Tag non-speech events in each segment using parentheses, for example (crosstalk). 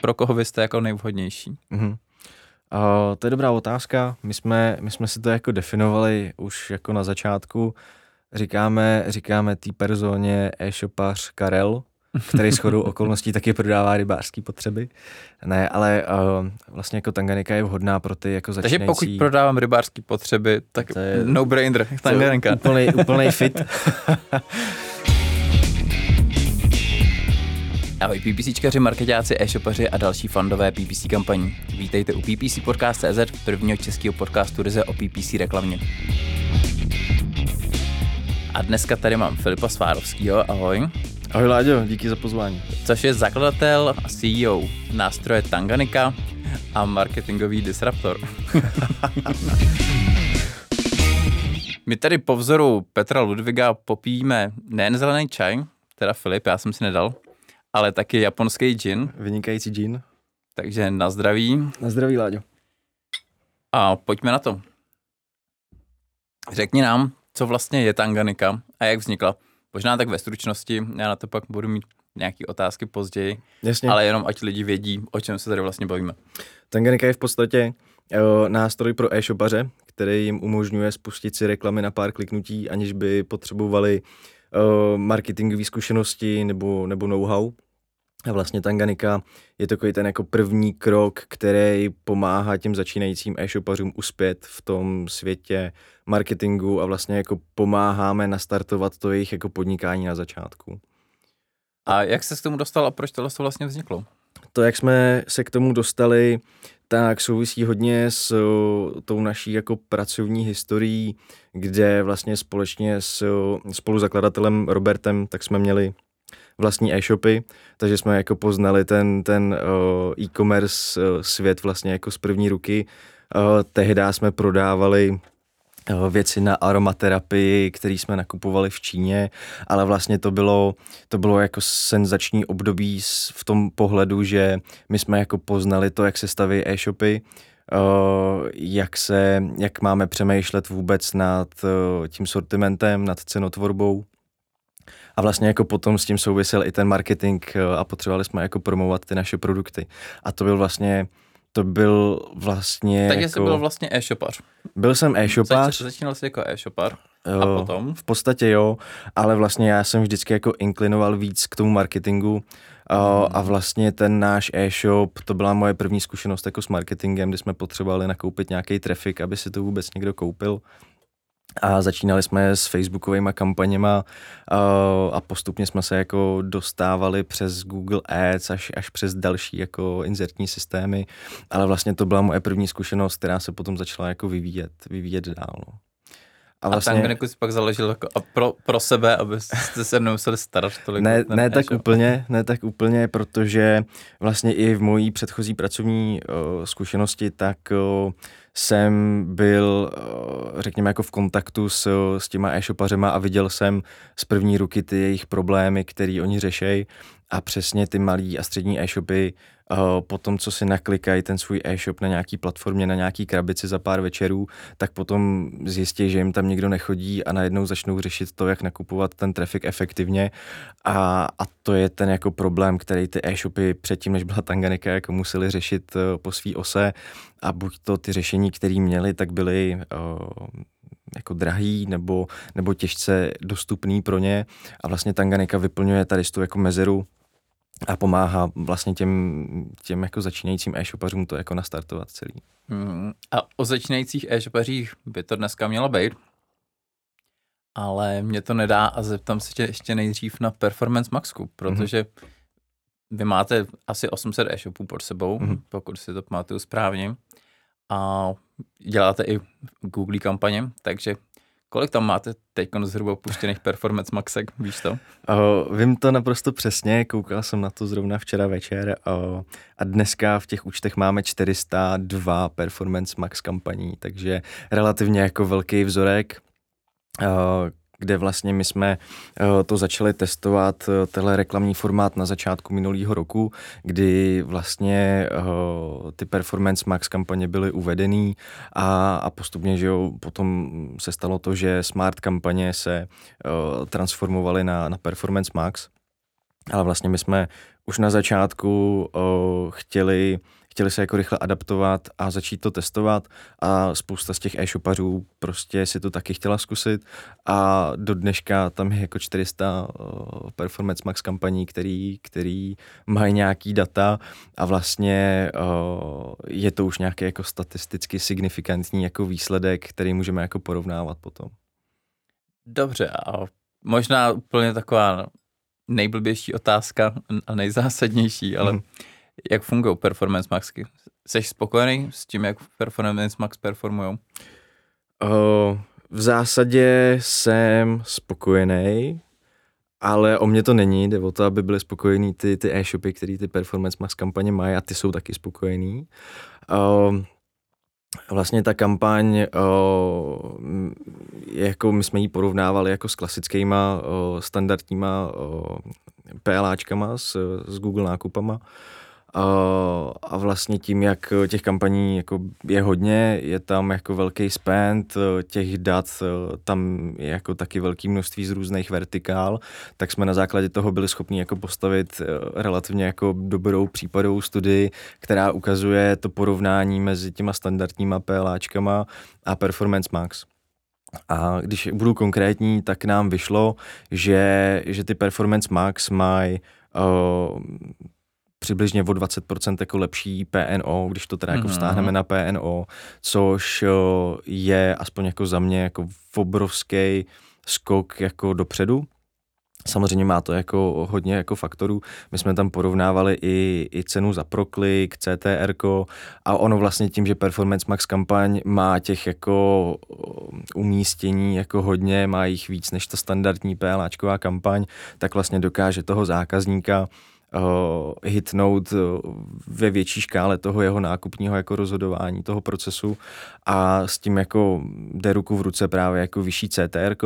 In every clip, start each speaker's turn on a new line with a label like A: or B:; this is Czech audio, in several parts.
A: pro koho vy jste jako nejvhodnější?
B: Uh-huh. Uh, to je dobrá otázka. My jsme, my jsme si to jako definovali už jako na začátku. Říkáme, říkáme té personě e-shopař Karel, který shodou (laughs) okolností taky prodává rybářské potřeby. Ne, ale uh, vlastně jako Tanganika je vhodná pro ty jako začínající...
A: Takže pokud prodávám rybářské potřeby, tak to je, no brainer, Tanganika.
B: Úplný, úplný fit. (laughs)
A: Ahoj PPCčkaři, marketáci, e-shopaři a další fandové PPC kampaní. Vítejte u PPC Podcast.cz, prvního českého podcastu ryze o PPC reklamě. A dneska tady mám Filipa Svárovského, ahoj.
B: Ahoj Láďo, díky za pozvání.
A: Což je zakladatel a CEO nástroje Tanganika a marketingový disruptor. (laughs) My tady po vzoru Petra Ludviga popijíme nejen zelený čaj, teda Filip, já jsem si nedal, ale taky japonský gin.
B: Vynikající gin.
A: Takže na zdraví.
B: Na zdraví, Láďo.
A: A pojďme na to. Řekni nám, co vlastně je Tanganika a jak vznikla. Možná tak ve stručnosti, já na to pak budu mít nějaké otázky později,
B: Jasně.
A: ale jenom ať lidi vědí, o čem se tady vlastně bavíme.
B: Tanganika je v podstatě uh, nástroj pro e-shopaře, který jim umožňuje spustit si reklamy na pár kliknutí, aniž by potřebovali uh, marketingové zkušenosti nebo, nebo know-how. A vlastně Tanganika je takový ten jako první krok, který pomáhá těm začínajícím e-shopařům uspět v tom světě marketingu a vlastně jako pomáháme nastartovat to jejich jako podnikání na začátku.
A: A jak se k tomu dostal a proč tohle vlastně vzniklo?
B: To, jak jsme se k tomu dostali, tak souvisí hodně s tou naší jako pracovní historií, kde vlastně společně s spoluzakladatelem Robertem, tak jsme měli vlastní e-shopy, takže jsme jako poznali ten, ten e-commerce svět vlastně jako z první ruky. Tehdy jsme prodávali věci na aromaterapii, které jsme nakupovali v Číně, ale vlastně to bylo, to bylo jako senzační období v tom pohledu, že my jsme jako poznali to, jak se staví e-shopy, jak, se, jak máme přemýšlet vůbec nad tím sortimentem, nad cenotvorbou. A vlastně jako potom s tím souvisel i ten marketing a potřebovali jsme jako promovat ty naše produkty. A to byl vlastně to byl vlastně
A: Takže
B: jako...
A: jsi byl vlastně e-shopař.
B: Byl jsem e-shopář.
A: Začínal jsi jako e-shopar a potom?
B: V podstatě jo, ale vlastně já jsem vždycky jako inklinoval víc k tomu marketingu hmm. a vlastně ten náš e-shop, to byla moje první zkušenost jako s marketingem, kdy jsme potřebovali nakoupit nějaký trafik, aby si to vůbec někdo koupil. A začínali jsme s facebookovými kampaněma uh, a postupně jsme se jako dostávali přes Google Ads až, až přes další jako inzertní systémy, ale vlastně to byla moje první zkušenost, která se potom začala jako vyvíjet, vyvíjet dál.
A: A, vlastně... a Tanganiku si pak založil jako a pro, pro sebe, abyste se nemuseli starat tolik.
B: Ne, ne tak úplně, ne tak úplně, protože vlastně i v mojí předchozí pracovní uh, zkušenosti, tak uh, jsem byl, uh, řekněme, jako v kontaktu s, s těma e-shopařema a viděl jsem z první ruky ty jejich problémy, které oni řešejí a přesně ty malí a střední e-shopy uh, potom, co si naklikají ten svůj e-shop na nějaký platformě, na nějaký krabici za pár večerů, tak potom zjistí, že jim tam nikdo nechodí a najednou začnou řešit to, jak nakupovat ten trafik efektivně. A, a to je ten jako problém, který ty e-shopy předtím, než byla Tanganika, jako museli řešit uh, po svý ose. A buď to ty řešení, které měli, tak byly uh, jako drahý nebo, nebo těžce dostupný pro ně. A vlastně Tanganika vyplňuje tady tu jako mezeru a pomáhá vlastně těm, těm jako začínajícím e-shopařům to jako nastartovat celý.
A: Mm, a o začínajících e-shopařích by to dneska mělo být, ale mě to nedá a zeptám se tě ještě nejdřív na Performance Maxku, protože mm-hmm. vy máte asi 800 e-shopů pod sebou, mm-hmm. pokud si to pamatuju správně, a děláte i Google kampaně, takže Kolik tam máte teď zhruba opuštěných Performance Maxek, víš to?
B: Uh, vím to naprosto přesně, koukal jsem na to zrovna včera večer uh, a dneska v těch účtech máme 402 Performance Max kampaní, takže relativně jako velký vzorek. Uh, kde vlastně my jsme eh, to začali testovat, eh, reklamní formát na začátku minulého roku, kdy vlastně eh, ty Performance Max kampaně byly uvedený a, a postupně, že jo, potom se stalo to, že smart kampaně se transformovaly na, na Performance Max. ale vlastně my jsme už na začátku chtěli chtěli se jako rychle adaptovat a začít to testovat a spousta z těch e-shopařů prostě si to taky chtěla zkusit a do dneška tam je jako 400 uh, Performance Max kampaní, který, který mají nějaký data a vlastně uh, je to už nějaký jako statisticky signifikantní jako výsledek, který můžeme jako porovnávat potom.
A: Dobře a možná úplně taková nejblbější otázka a nejzásadnější, ale mm jak fungují Performance Maxky? Jsi spokojený s tím, jak Performance Max performují?
B: Uh, v zásadě jsem spokojený, ale o mě to není, jde o to, aby byly spokojení ty, ty e-shopy, které ty Performance Max kampaně mají a ty jsou taky spokojení. Uh, Vlastně ta kampaň, uh, jako my jsme ji porovnávali jako s klasickýma uh, standardníma uh, PLAčkama s, s Google nákupama. A vlastně tím, jak těch kampaní jako je hodně, je tam jako velký spend, těch dat tam je jako taky velké množství z různých vertikál, tak jsme na základě toho byli schopni jako postavit relativně jako dobrou případovou studii, která ukazuje to porovnání mezi těma standardníma PLAčkama a Performance Max. A když budu konkrétní, tak nám vyšlo, že, že ty Performance Max mají uh, přibližně o 20% jako lepší PNO, když to teda jako mm-hmm. na PNO, což je aspoň jako za mě jako obrovský skok jako dopředu. Samozřejmě má to jako hodně jako faktorů. My jsme tam porovnávali i, i cenu za proklik, CTR a ono vlastně tím, že Performance Max kampaň má těch jako umístění jako hodně, má jich víc než ta standardní PLAčková kampaň, tak vlastně dokáže toho zákazníka hitnout uh, ve větší škále toho jeho nákupního jako rozhodování, toho procesu a s tím jako jde ruku v ruce právě jako vyšší CTR,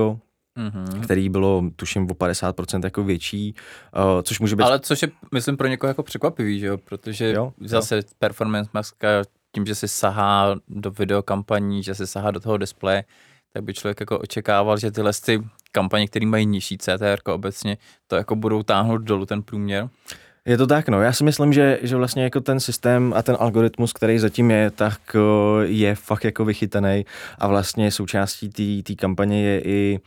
B: Mm-hmm. který bylo, tuším, o 50% jako větší, uh, což může být...
A: Ale což je, myslím, pro někoho jako překvapivý, že jo? Protože jo, zase jo. performance maska tím, že se sahá do videokampaní, že se sahá do toho displeje, tak by člověk jako očekával, že tyhle ty kampaně, které mají nižší CTR obecně, to jako budou táhnout dolů ten průměr.
B: Je to tak, no. Já si myslím, že, že vlastně jako ten systém a ten algoritmus, který zatím je, tak je fakt jako vychytaný a vlastně součástí té kampaně je i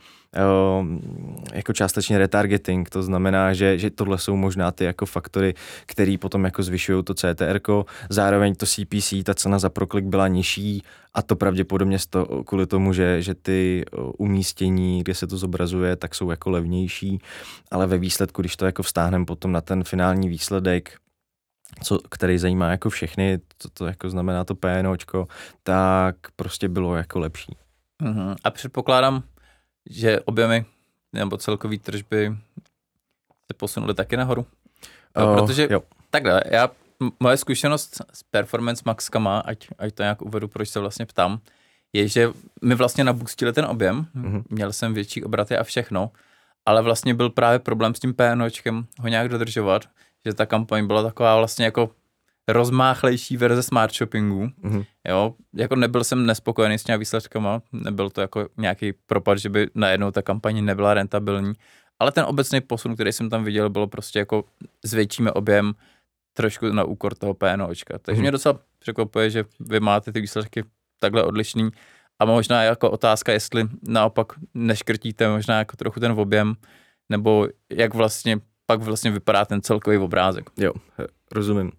B: jako částečně retargeting, to znamená, že, že tohle jsou možná ty jako faktory, které potom jako zvyšují to CTR, zároveň to CPC, ta cena za proklik byla nižší a to pravděpodobně to, kvůli tomu, že, že ty umístění, kde se to zobrazuje, tak jsou jako levnější, ale ve výsledku, když to jako vstáhneme potom na ten finální výsledek, co, který zajímá jako všechny, co to jako znamená to PNOčko, tak prostě bylo jako lepší.
A: Uh-huh. A předpokládám, že objemy nebo celkový tržby se posunuly taky nahoru. No, uh, protože jo. takhle, já, moje zkušenost s Performance Maxkama, ať, ať to nějak uvedu, proč se vlastně ptám, je, že mi vlastně nabustili ten objem, mm-hmm. měl jsem větší obraty a všechno, ale vlastně byl právě problém s tím PNOčkem ho nějak dodržovat, že ta kampaň byla taková vlastně jako rozmáchlejší verze smart shoppingu. Mm-hmm. Jo, jako nebyl jsem nespokojený s těmi výsledkama, nebyl to jako nějaký propad, že by najednou ta kampaně nebyla rentabilní, ale ten obecný posun, který jsem tam viděl, bylo prostě jako zvětšíme objem trošku na úkor toho PNOčka. Takže mm-hmm. mě docela překvapuje, že vy máte ty výsledky takhle odlišný a možná jako otázka, jestli naopak neškrtíte možná jako trochu ten objem, nebo jak vlastně pak vlastně vypadá ten celkový obrázek.
B: Jo, rozumím. Uh,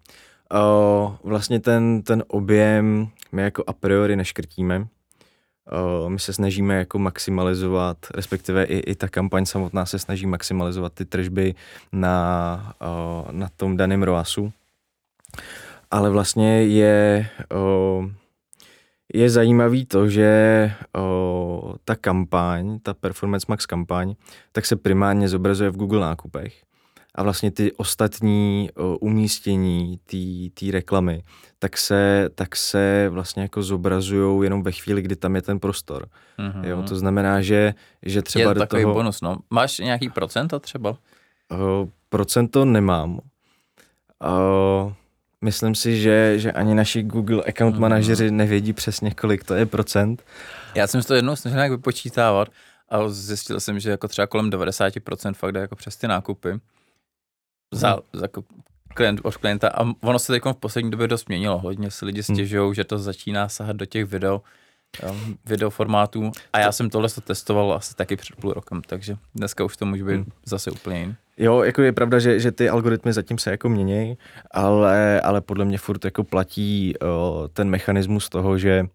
B: vlastně ten, ten objem my jako a priori neškrtíme. Uh, my se snažíme jako maximalizovat, respektive i, i ta kampaň samotná se snaží maximalizovat ty tržby na, uh, na tom daném ROASu. Ale vlastně je, uh, je zajímavý to, že uh, ta kampaň, ta Performance Max kampaň, tak se primárně zobrazuje v Google nákupech a vlastně ty ostatní umístění té reklamy, tak se, tak se vlastně jako zobrazují jenom ve chvíli, kdy tam je ten prostor. Mm-hmm. Jo, to znamená, že, že třeba
A: je
B: do
A: takový
B: toho...
A: bonus, no. Máš nějaký procento třeba?
B: Uh, procento nemám. Uh, myslím si, že, že ani naši Google account mm-hmm. manažeři nevědí přesně, kolik to je procent.
A: Já jsem to jednou snažil nějak vypočítávat a zjistil jsem, že jako třeba kolem 90% fakt jde jako přes ty nákupy za, za jako klient od klienta a ono se teď v poslední době dost měnilo. Hodně si lidi stěžují, hmm. že to začíná sahat do těch video, um, video formátů a já jsem tohle to testoval asi taky před půl rokem, takže dneska už to může být hmm. zase úplně jiný.
B: Jo, jako je pravda, že, že ty algoritmy zatím se jako měnějí, ale, ale podle mě furt jako platí o, ten mechanismus toho, že,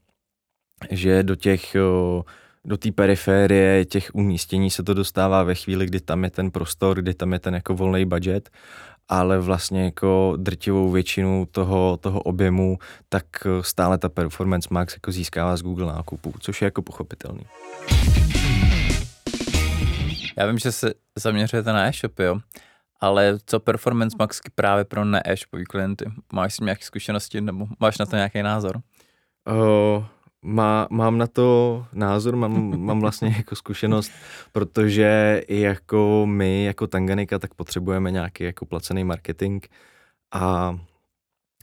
B: že do těch o, do té periférie těch umístění se to dostává ve chvíli, kdy tam je ten prostor, kdy tam je ten jako volný budget ale vlastně jako drtivou většinu toho, toho objemu, tak stále ta Performance Max jako získává z Google nákupu, což je jako pochopitelný.
A: Já vím, že se zaměřujete na e-shop, jo? Ale co Performance Max právě pro ne-e-shopový klienty? Máš s tím nějaké zkušenosti nebo máš na to nějaký názor?
B: Uh, má, mám na to názor, mám, mám vlastně (laughs) jako zkušenost, protože i jako my, jako Tanganika, tak potřebujeme nějaký jako placený marketing a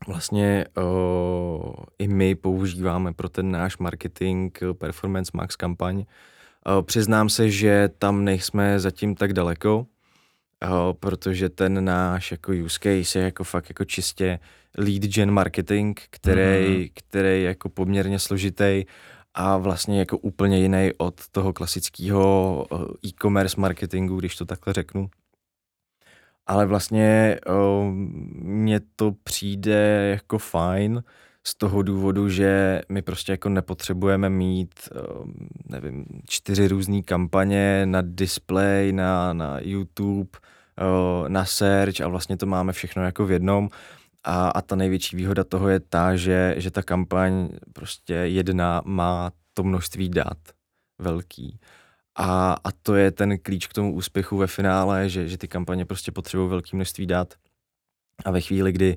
B: vlastně uh, i my používáme pro ten náš marketing Performance Max kampaň. Uh, přiznám se, že tam nejsme zatím tak daleko, uh, protože ten náš jako use case je jako fakt jako čistě lead gen marketing, který, mm-hmm. který je jako poměrně složitý a vlastně jako úplně jiný od toho klasického eh, e-commerce marketingu, když to takhle řeknu. Ale vlastně uh, mně to přijde jako fajn z toho důvodu, že my prostě jako nepotřebujeme mít, uh, nevím, čtyři různé kampaně na display, na, na YouTube, na search a vlastně to máme všechno jako v jednom a, a ta největší výhoda toho je ta, že, že ta kampaň prostě jedna má to množství dat velký. A, a to je ten klíč k tomu úspěchu ve finále, že, že ty kampaně prostě potřebují velké množství dat. A ve chvíli, kdy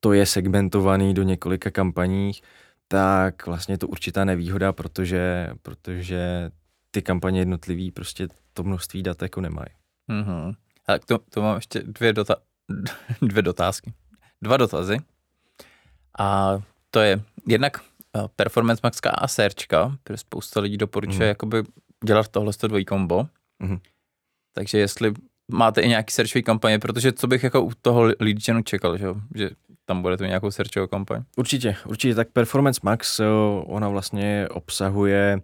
B: to je segmentovaný do několika kampaních, tak vlastně je to určitá nevýhoda, protože, protože ty kampaně jednotlivý prostě to množství dat jako nemají.
A: Mm-hmm. A to, to mám ještě dvě, dota- (laughs) dvě dotázky dva dotazy. A to je jednak eh, Performance Maxka a Searchka, protože spousta lidí doporučuje mm. jakoby dělat tohle dvojí kombo. Mm. Takže jestli máte i nějaký searchový kampaně, protože co bych jako u toho lead genu čekal, že, že tam bude to nějakou searchovou kampaň.
B: Určitě, určitě. Tak Performance Max, eh, ona vlastně obsahuje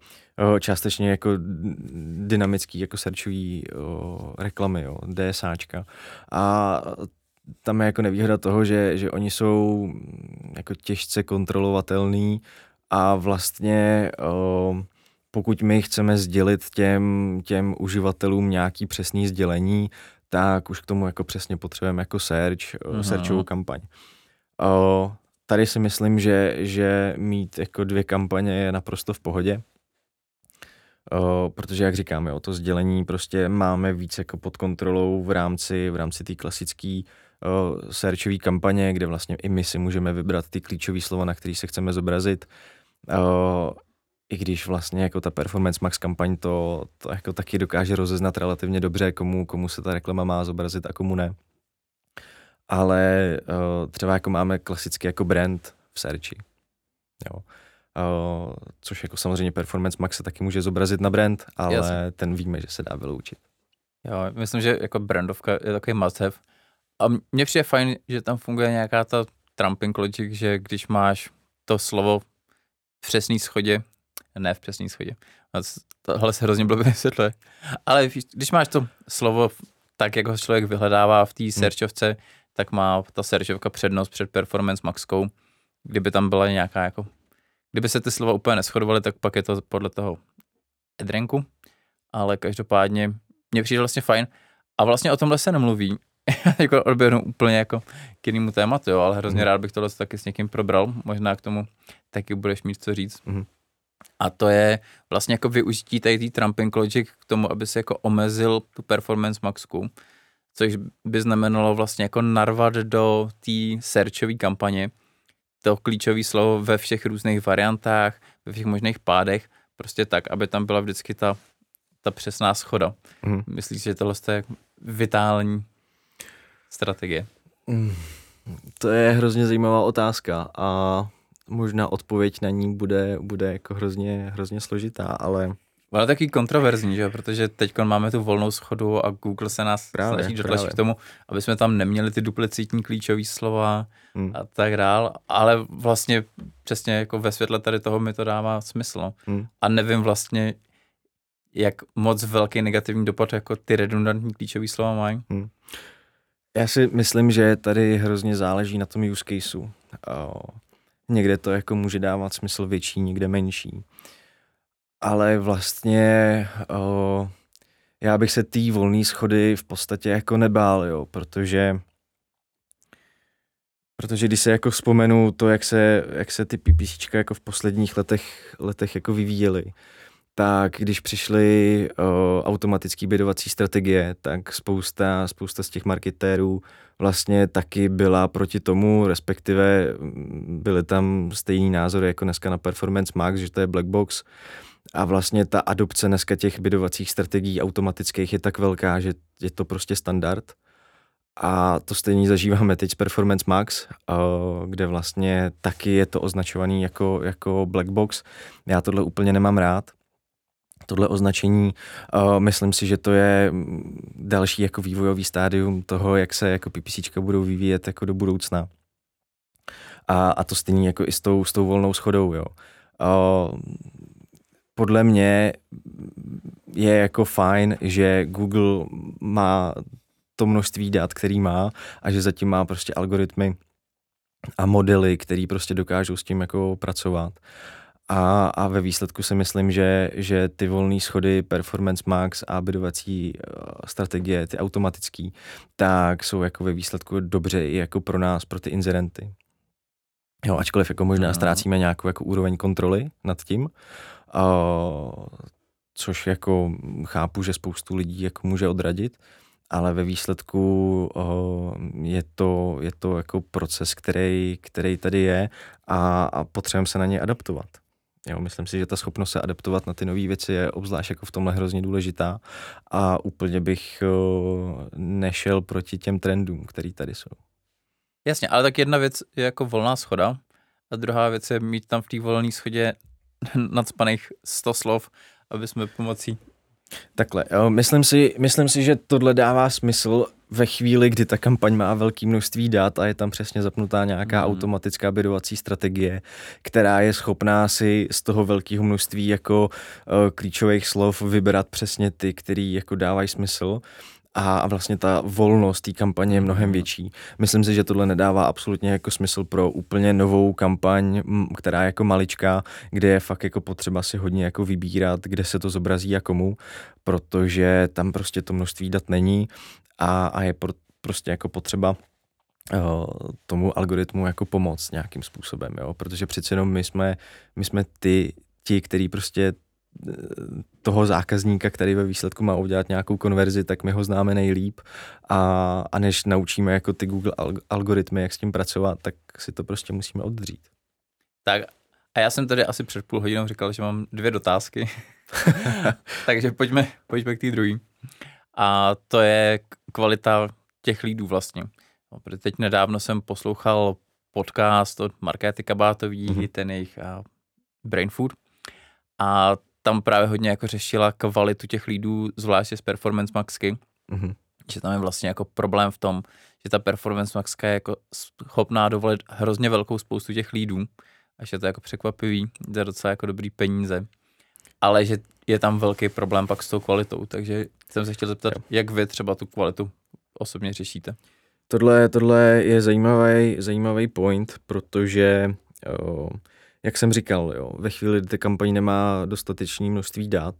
B: částečně jako dynamický jako searchový reklamy, jo, DSAčka. A tam je jako nevýhoda toho, že, že oni jsou mm, jako těžce kontrolovatelný a vlastně o, pokud my chceme sdělit těm, těm uživatelům nějaký přesný sdělení, tak už k tomu jako přesně potřebujeme jako search, uh-huh. searchovou kampaň. O, tady si myslím, že, že mít jako dvě kampaně je naprosto v pohodě. O, protože jak říkám, jo, to sdělení prostě máme víc jako pod kontrolou v rámci v rámci té klasické searchové kampaně, kde vlastně i my si můžeme vybrat ty klíčové slova, na který se chceme zobrazit. I když vlastně jako ta Performance Max kampaň to, to jako taky dokáže rozeznat relativně dobře, komu, komu se ta reklama má zobrazit a komu ne. Ale třeba jako máme klasický jako brand v searchi. Jo. Uh, což jako samozřejmě Performance Max se taky může zobrazit na brand, ale Jasně. ten víme, že se dá vyloučit.
A: Jo, myslím, že jako brandovka je takový must have. A mně přijde fajn, že tam funguje nějaká ta trumping logic, že když máš to slovo v přesný schodě, ne v přesný schodě, tohle se hrozně blbě vysvětluje, ale když máš to slovo tak, jak ho člověk vyhledává v té hmm. searchovce, tak má ta searchovka přednost před Performance Maxkou. Kdyby tam byla nějaká jako, kdyby se ty slova úplně neschodovaly, tak pak je to podle toho edrenku, ale každopádně mě přijde vlastně fajn. A vlastně o tomhle se nemluví, (laughs) jako odběhnu úplně jako k jinému tématu, jo, ale hrozně mm. rád bych tohle taky s někým probral, možná k tomu taky budeš mít co říct. Mm. A to je vlastně jako využití tady té trumping logic k tomu, aby se jako omezil tu performance maxku, což by znamenalo vlastně jako narvat do té searchové kampaně to klíčové slovo ve všech různých variantách, ve všech možných pádech, prostě tak, aby tam byla vždycky ta, ta přesná schoda. Mm. Myslíš, že tohle je vitální strategie? Mm,
B: to je hrozně zajímavá otázka a možná odpověď na ní bude, bude jako hrozně, hrozně složitá, ale
A: Ale taky kontroverzní, že? protože teď máme tu volnou schodu a Google se nás právě, snaží dotlačit k tomu, aby jsme tam neměli ty duplicitní klíčové slova hmm. a tak dál, ale vlastně přesně jako ve světle tady toho mi to dává smysl. Hmm. A nevím vlastně, jak moc velký negativní dopad jako ty redundantní klíčové slova mají. Hmm.
B: Já si myslím, že tady hrozně záleží na tom use caseu. někde to jako může dávat smysl větší, někde menší ale vlastně o, já bych se té volné schody v podstatě jako nebál, jo, protože Protože když se jako vzpomenu to, jak se, jak se ty PPC jako v posledních letech, letech jako vyvíjely, tak když přišly automatické bydovací strategie, tak spousta, spousta z těch marketérů vlastně taky byla proti tomu, respektive byly tam stejný názory jako dneska na Performance Max, že to je black box. A vlastně ta adopce dneska těch bydovacích strategií automatických je tak velká, že je to prostě standard. A to stejně zažíváme teď s Performance Max, kde vlastně taky je to označovaný jako, jako black box. Já tohle úplně nemám rád. Tohle označení, myslím si, že to je další jako vývojový stádium toho, jak se jako PPC budou vyvíjet jako do budoucna. A, a to stejně jako i s tou, s tou volnou schodou, jo podle mě je jako fajn, že Google má to množství dat, který má a že zatím má prostě algoritmy a modely, který prostě dokážou s tím jako pracovat. A, a ve výsledku si myslím, že, že ty volné schody, Performance Max a bydovací uh, strategie, ty automatický, tak jsou jako ve výsledku dobře i jako pro nás, pro ty inzerenty. Jo, ačkoliv jako možná ztrácíme nějakou jako úroveň kontroly nad tím, uh, což jako chápu, že spoustu lidí jako může odradit, ale ve výsledku je, to, je to jako proces, který, který tady je a, a potřebujeme se na ně adaptovat. Jo, myslím si, že ta schopnost se adaptovat na ty nové věci je obzvlášť jako v tomhle hrozně důležitá a úplně bych nešel proti těm trendům, který tady jsou.
A: Jasně, ale tak jedna věc je jako volná schoda a druhá věc je mít tam v té volné schodě (laughs) nadspaných 100 slov, aby jsme pomocí
B: Takhle, jo, myslím, si, myslím si, že tohle dává smysl ve chvíli, kdy ta kampaň má velké množství dat a je tam přesně zapnutá nějaká mm. automatická bydovací strategie, která je schopná si z toho velkého množství jako uh, klíčových slov vybrat přesně ty, který jako dávají smysl a vlastně ta volnost té kampaně je mnohem větší. Myslím si, že tohle nedává absolutně jako smysl pro úplně novou kampaň, která je jako maličká, kde je fakt jako potřeba si hodně jako vybírat, kde se to zobrazí a komu, protože tam prostě to množství dat není a, a je pro, prostě jako potřeba uh, tomu algoritmu jako pomoct nějakým způsobem, jo? protože přece jenom my jsme, my jsme ty, ti, který prostě toho zákazníka, který ve výsledku má udělat nějakou konverzi, tak my ho známe nejlíp a, a než naučíme jako ty Google algoritmy, jak s tím pracovat, tak si to prostě musíme oddřít.
A: Tak a já jsem tady asi před půl hodinou říkal, že mám dvě dotázky, (laughs) (laughs) takže pojďme, pojďme k té druhé. A to je kvalita těch lídů vlastně. No, protože teď nedávno jsem poslouchal podcast od Markéty Kabátový, mm-hmm. ten jejich Brain Food. A tam právě hodně jako řešila kvalitu těch lídů, zvláště z Performance Maxky. Mm-hmm. Že tam je vlastně jako problém v tom, že ta Performance Maxka je jako schopná dovolit hrozně velkou spoustu těch lídů, až je to jako překvapivý, za docela jako dobrý peníze. Ale že je tam velký problém pak s tou kvalitou, takže jsem se chtěl zeptat, jak vy třeba tu kvalitu osobně řešíte?
B: Tohle, tohle je zajímavý, zajímavý point, protože oh, jak jsem říkal, jo, ve chvíli, kdy ta kampaň nemá dostatečné množství dat,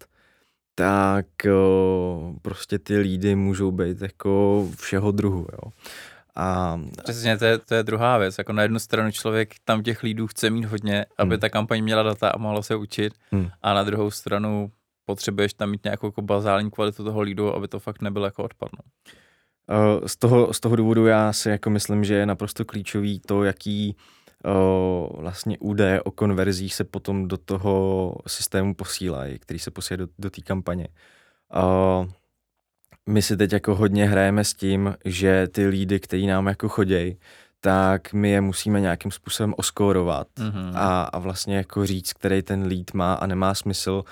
B: tak jo, prostě ty lídy můžou být jako všeho druhu. Jo.
A: A... Přesně, to je, to je druhá věc. Jako na jednu stranu člověk tam těch lídů chce mít hodně, aby hmm. ta kampaň měla data a mohla se učit, hmm. a na druhou stranu potřebuješ tam mít nějakou jako bazální kvalitu toho lídu, aby to fakt nebylo jako odpadno.
B: Z toho, z toho důvodu já si jako myslím, že je naprosto klíčový to, jaký o, vlastně údaje o konverzích se potom do toho systému posílají, který se posílá do, do té kampaně. O, my si teď jako hodně hrajeme s tím, že ty lídy, který nám jako chodějí, tak my je musíme nějakým způsobem oskórovat mm-hmm. a, a vlastně jako říct, který ten lead má a nemá smysl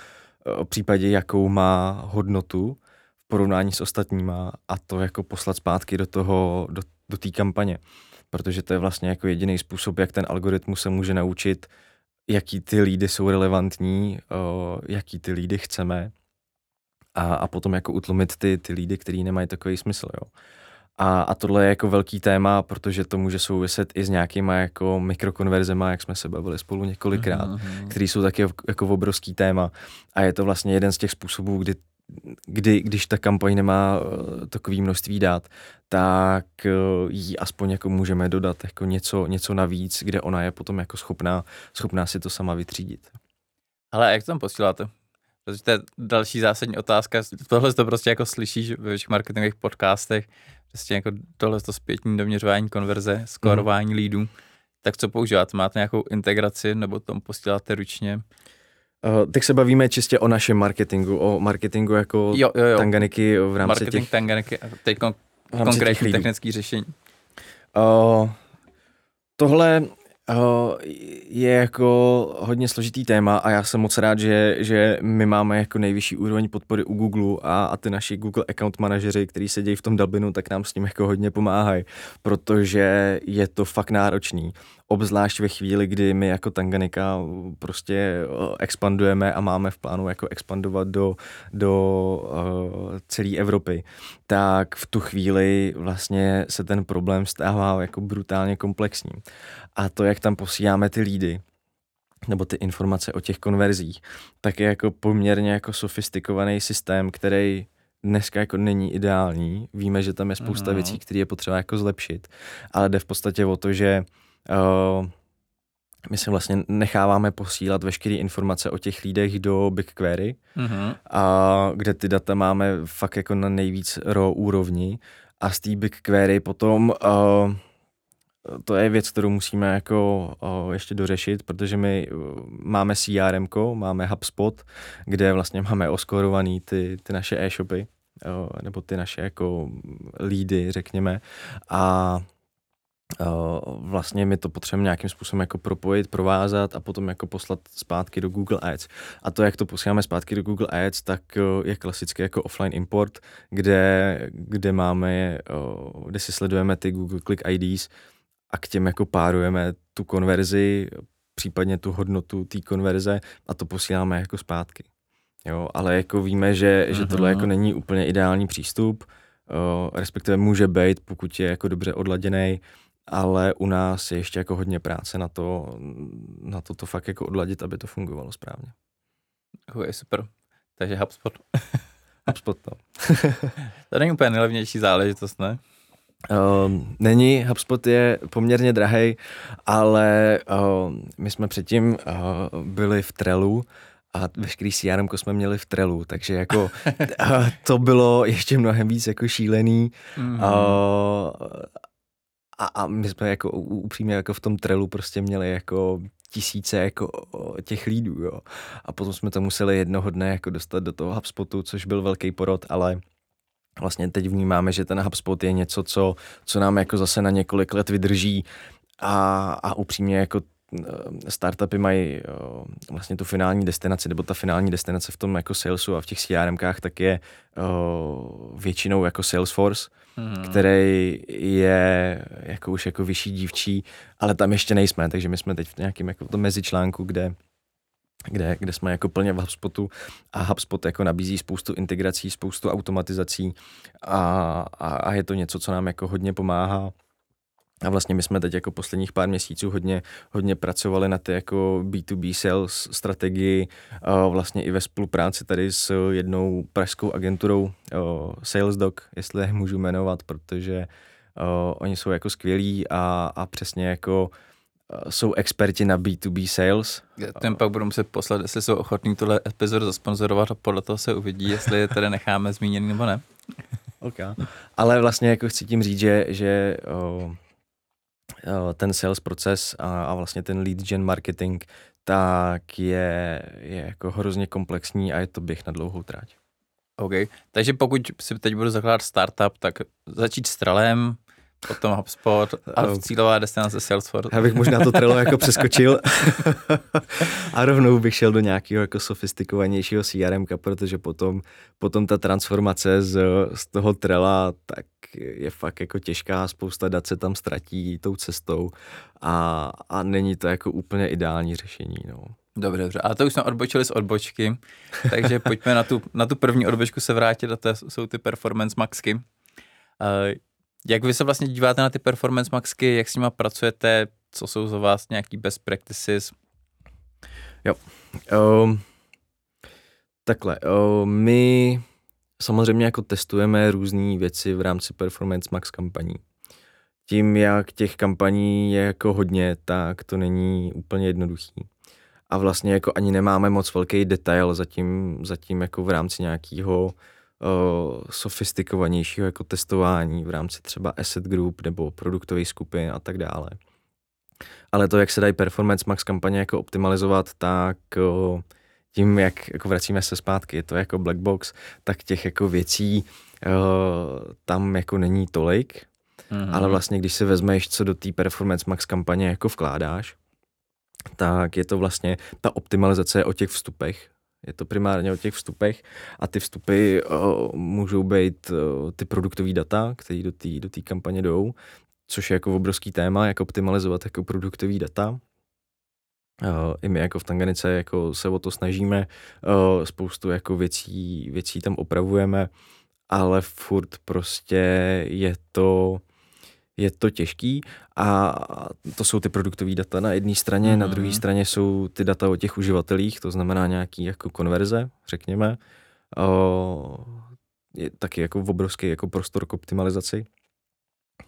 B: o případě, jakou má hodnotu v porovnání s ostatníma a to jako poslat zpátky do toho, do, do té kampaně. Protože to je vlastně jako jediný způsob, jak ten algoritmus se může naučit, jaký ty lídy jsou relevantní, o, jaký ty lídy chceme a, a potom jako utlumit ty, ty lídy, který nemají takový smysl. Jo. A, a tohle je jako velký téma, protože to může souviset i s nějakýma jako mikrokonverzema, jak jsme se bavili spolu několikrát, mm-hmm. který jsou taky jako obrovský téma. A je to vlastně jeden z těch způsobů, kdy kdy, když ta kampaň nemá uh, takový množství dát, tak uh, jí aspoň jako můžeme dodat jako něco, něco navíc, kde ona je potom jako schopná, schopná si to sama vytřídit.
A: Ale jak tam posíláte? Protože to je další zásadní otázka. Tohle to prostě jako slyšíš ve všech marketingových podcastech, prostě jako tohle to zpětní doměřování konverze, skórování mm. lídů. Tak co používáte? Máte nějakou integraci nebo tom posíláte ručně?
B: Uh, teď se bavíme čistě o našem marketingu, o marketingu jako jo, jo, jo. Tanganiky v rámci
A: Marketing
B: těch...
A: Tanganiky a teď kon- konkrétní technické řešení.
B: Uh, tohle je jako hodně složitý téma a já jsem moc rád, že, že my máme jako nejvyšší úroveň podpory u Google a, a ty naši Google account manažeři, kteří dějí v tom Dublinu, tak nám s tím jako hodně pomáhají, protože je to fakt náročný obzvlášť ve chvíli, kdy my jako Tanganika prostě eh, expandujeme a máme v plánu jako expandovat do, do uh, celé Evropy, tak v tu chvíli vlastně se ten problém stává jako brutálně komplexní. A to, jak tam posíláme ty lídy, nebo ty informace o těch konverzích, tak je jako poměrně jako sofistikovaný systém, který dneska jako není ideální. Víme, že tam je spousta mm-hmm. věcí, které je potřeba jako zlepšit, ale jde v podstatě o to, že Uh, my si vlastně necháváme posílat veškeré informace o těch lídech do BigQuery, mm-hmm. a kde ty data máme fakt jako na nejvíc raw úrovni a z té BigQuery potom uh, to je věc, kterou musíme jako uh, ještě dořešit, protože my uh, máme CRM, máme HubSpot, kde vlastně máme oskorovaný ty, ty naše e-shopy, uh, nebo ty naše jako lídy, řekněme, a vlastně my to potřebujeme nějakým způsobem jako propojit, provázat a potom jako poslat zpátky do Google Ads. A to, jak to posíláme zpátky do Google Ads, tak je klasicky jako offline import, kde, kde máme, kde si sledujeme ty Google Click IDs a k těm jako párujeme tu konverzi, případně tu hodnotu té konverze a to posíláme jako zpátky. Jo, ale jako víme, že, že tohle jako není úplně ideální přístup, respektive může být, pokud je jako dobře odladěný, ale u nás je ještě jako hodně práce na to, na to, to fakt jako odladit, aby to fungovalo správně.
A: Oh, je super. Takže HubSpot. (laughs) (laughs)
B: HubSpot, no. (laughs)
A: to není úplně nejlevnější záležitost, ne?
B: Uh, není, HubSpot je poměrně drahý, ale uh, my jsme předtím uh, byli v Trelu a veškerý CRM jsme měli v Trelu, takže jako uh, to bylo ještě mnohem víc jako šílený. Mm-hmm. Uh, a, a my jsme jako upřímně jako v tom trelu prostě měli jako tisíce jako těch lídů, jo. A potom jsme to museli jednoho dne jako dostat do toho HubSpotu, což byl velký porod, ale vlastně teď vnímáme, že ten HubSpot je něco, co, co nám jako zase na několik let vydrží a, a upřímně jako startupy mají eh, vlastně tu finální destinaci, nebo ta finální destinace v tom jako salesu a v těch CRMkách, tak je eh, většinou jako Salesforce, hmm. který je jako už jako vyšší dívčí, ale tam ještě nejsme, takže my jsme teď v nějakém jako tom mezičlánku, kde kde, kde jsme jako plně v HubSpotu a HubSpot jako nabízí spoustu integrací, spoustu automatizací a, a, a je to něco, co nám jako hodně pomáhá a vlastně my jsme teď jako posledních pár měsíců hodně, hodně pracovali na té jako B2B sales strategii, vlastně i ve spolupráci tady s jednou pražskou agenturou SalesDoc, jestli je můžu jmenovat, protože oni jsou jako skvělí a, a přesně jako jsou experti na B2B sales.
A: Ten pak budu muset poslat, jestli jsou ochotní tohle epizodu zasponzorovat a podle toho se uvidí, jestli je tady necháme zmíněný nebo ne. (laughs)
B: okay. Ale vlastně jako chci tím říct, že, že ten sales proces a, a vlastně ten lead gen marketing, tak je, je jako hrozně komplexní a je to běh na dlouhou tráť.
A: OK, takže pokud si teď budu zakládat startup, tak začít s trelem, potom HubSpot a uh, cílová destinace Salesforce.
B: Já bych možná to Trello jako přeskočil a rovnou bych šel do nějakého jako sofistikovanějšího CRM, protože potom, potom ta transformace z, z toho Trella tak je fakt jako těžká, spousta dat se tam ztratí tou cestou a, a není to jako úplně ideální řešení. No.
A: Dobře, dobře. A to už jsme odbočili z odbočky, takže pojďme na tu, na tu první odbočku se vrátit a to jsou ty performance maxky. Jak vy se vlastně díváte na ty performance maxky, jak s nimi pracujete, co jsou za vás nějaký best practices?
B: Jo. Um, takhle, um, my samozřejmě jako testujeme různé věci v rámci Performance Max kampaní. Tím, jak těch kampaní je jako hodně, tak to není úplně jednoduchý. A vlastně jako ani nemáme moc velký detail zatím, zatím jako v rámci nějakého uh, sofistikovanějšího jako testování v rámci třeba asset group nebo produktových skupin a tak dále. Ale to, jak se dají performance max kampaně jako optimalizovat, tak uh, tím, jak jako vracíme se zpátky, je to jako black box, tak těch jako věcí uh, tam jako není tolik, mm-hmm. ale vlastně když si vezmeš, co do té performance max kampaně jako vkládáš, tak je to vlastně ta optimalizace o těch vstupech, je to primárně o těch vstupech a ty vstupy uh, můžou být uh, ty produktové data, které do té do kampaně jdou, což je jako obrovský téma, jak optimalizovat jako produktové data. Uh, I my jako v Tanganice jako se o to snažíme, uh, spoustu jako věcí, věcí tam opravujeme, ale furt prostě je to je to těžký a to jsou ty produktové data na jedné straně, mm. na druhé mhm. straně jsou ty data o těch uživatelích, to znamená nějaký jako konverze, řekněme. O, je taky jako obrovský jako prostor k optimalizaci.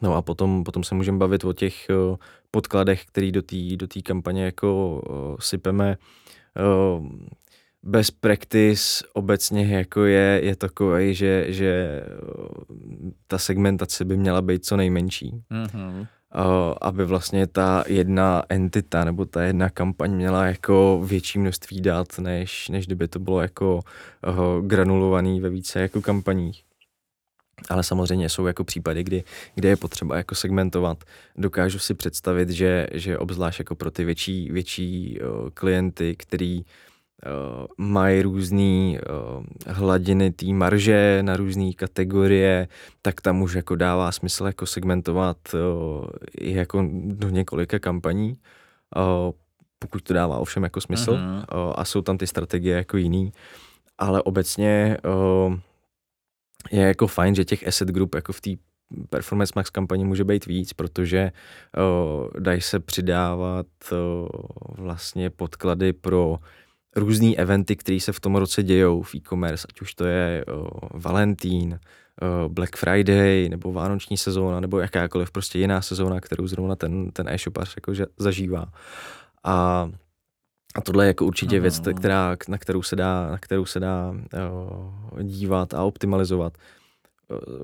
B: No a potom, potom se můžeme bavit o těch o, podkladech, který do té do kampaně jako o, sypeme. O, best practice obecně jako je, je takový, že, že ta segmentace by měla být co nejmenší. Mm-hmm. aby vlastně ta jedna entita nebo ta jedna kampaň měla jako větší množství dat, než, než kdyby to bylo jako uh, granulovaný ve více jako kampaních. Ale samozřejmě jsou jako případy, kdy, kdy je potřeba jako segmentovat. Dokážu si představit, že, že obzvlášť jako pro ty větší, větší uh, klienty, který uh, mají různé uh, hladiny té marže na různé kategorie, tak tam už jako dává smysl jako segmentovat uh, i jako do několika kampaní, uh, pokud to dává ovšem jako smysl uh-huh. uh, a jsou tam ty strategie jako jiný, ale obecně je jako fajn, že těch asset group jako v té Performance Max kampani může být víc, protože dají se přidávat uh, vlastně podklady pro různé eventy, které se v tom roce dějou v e-commerce, ať už to je uh, Valentín, uh, Black Friday, nebo Vánoční sezóna, nebo jakákoliv prostě jiná sezóna, kterou zrovna ten, ten e-shopař jako že zažívá. A a tohle je jako určitě no, věc, která, na kterou se dá, na kterou se dá uh, dívat a optimalizovat.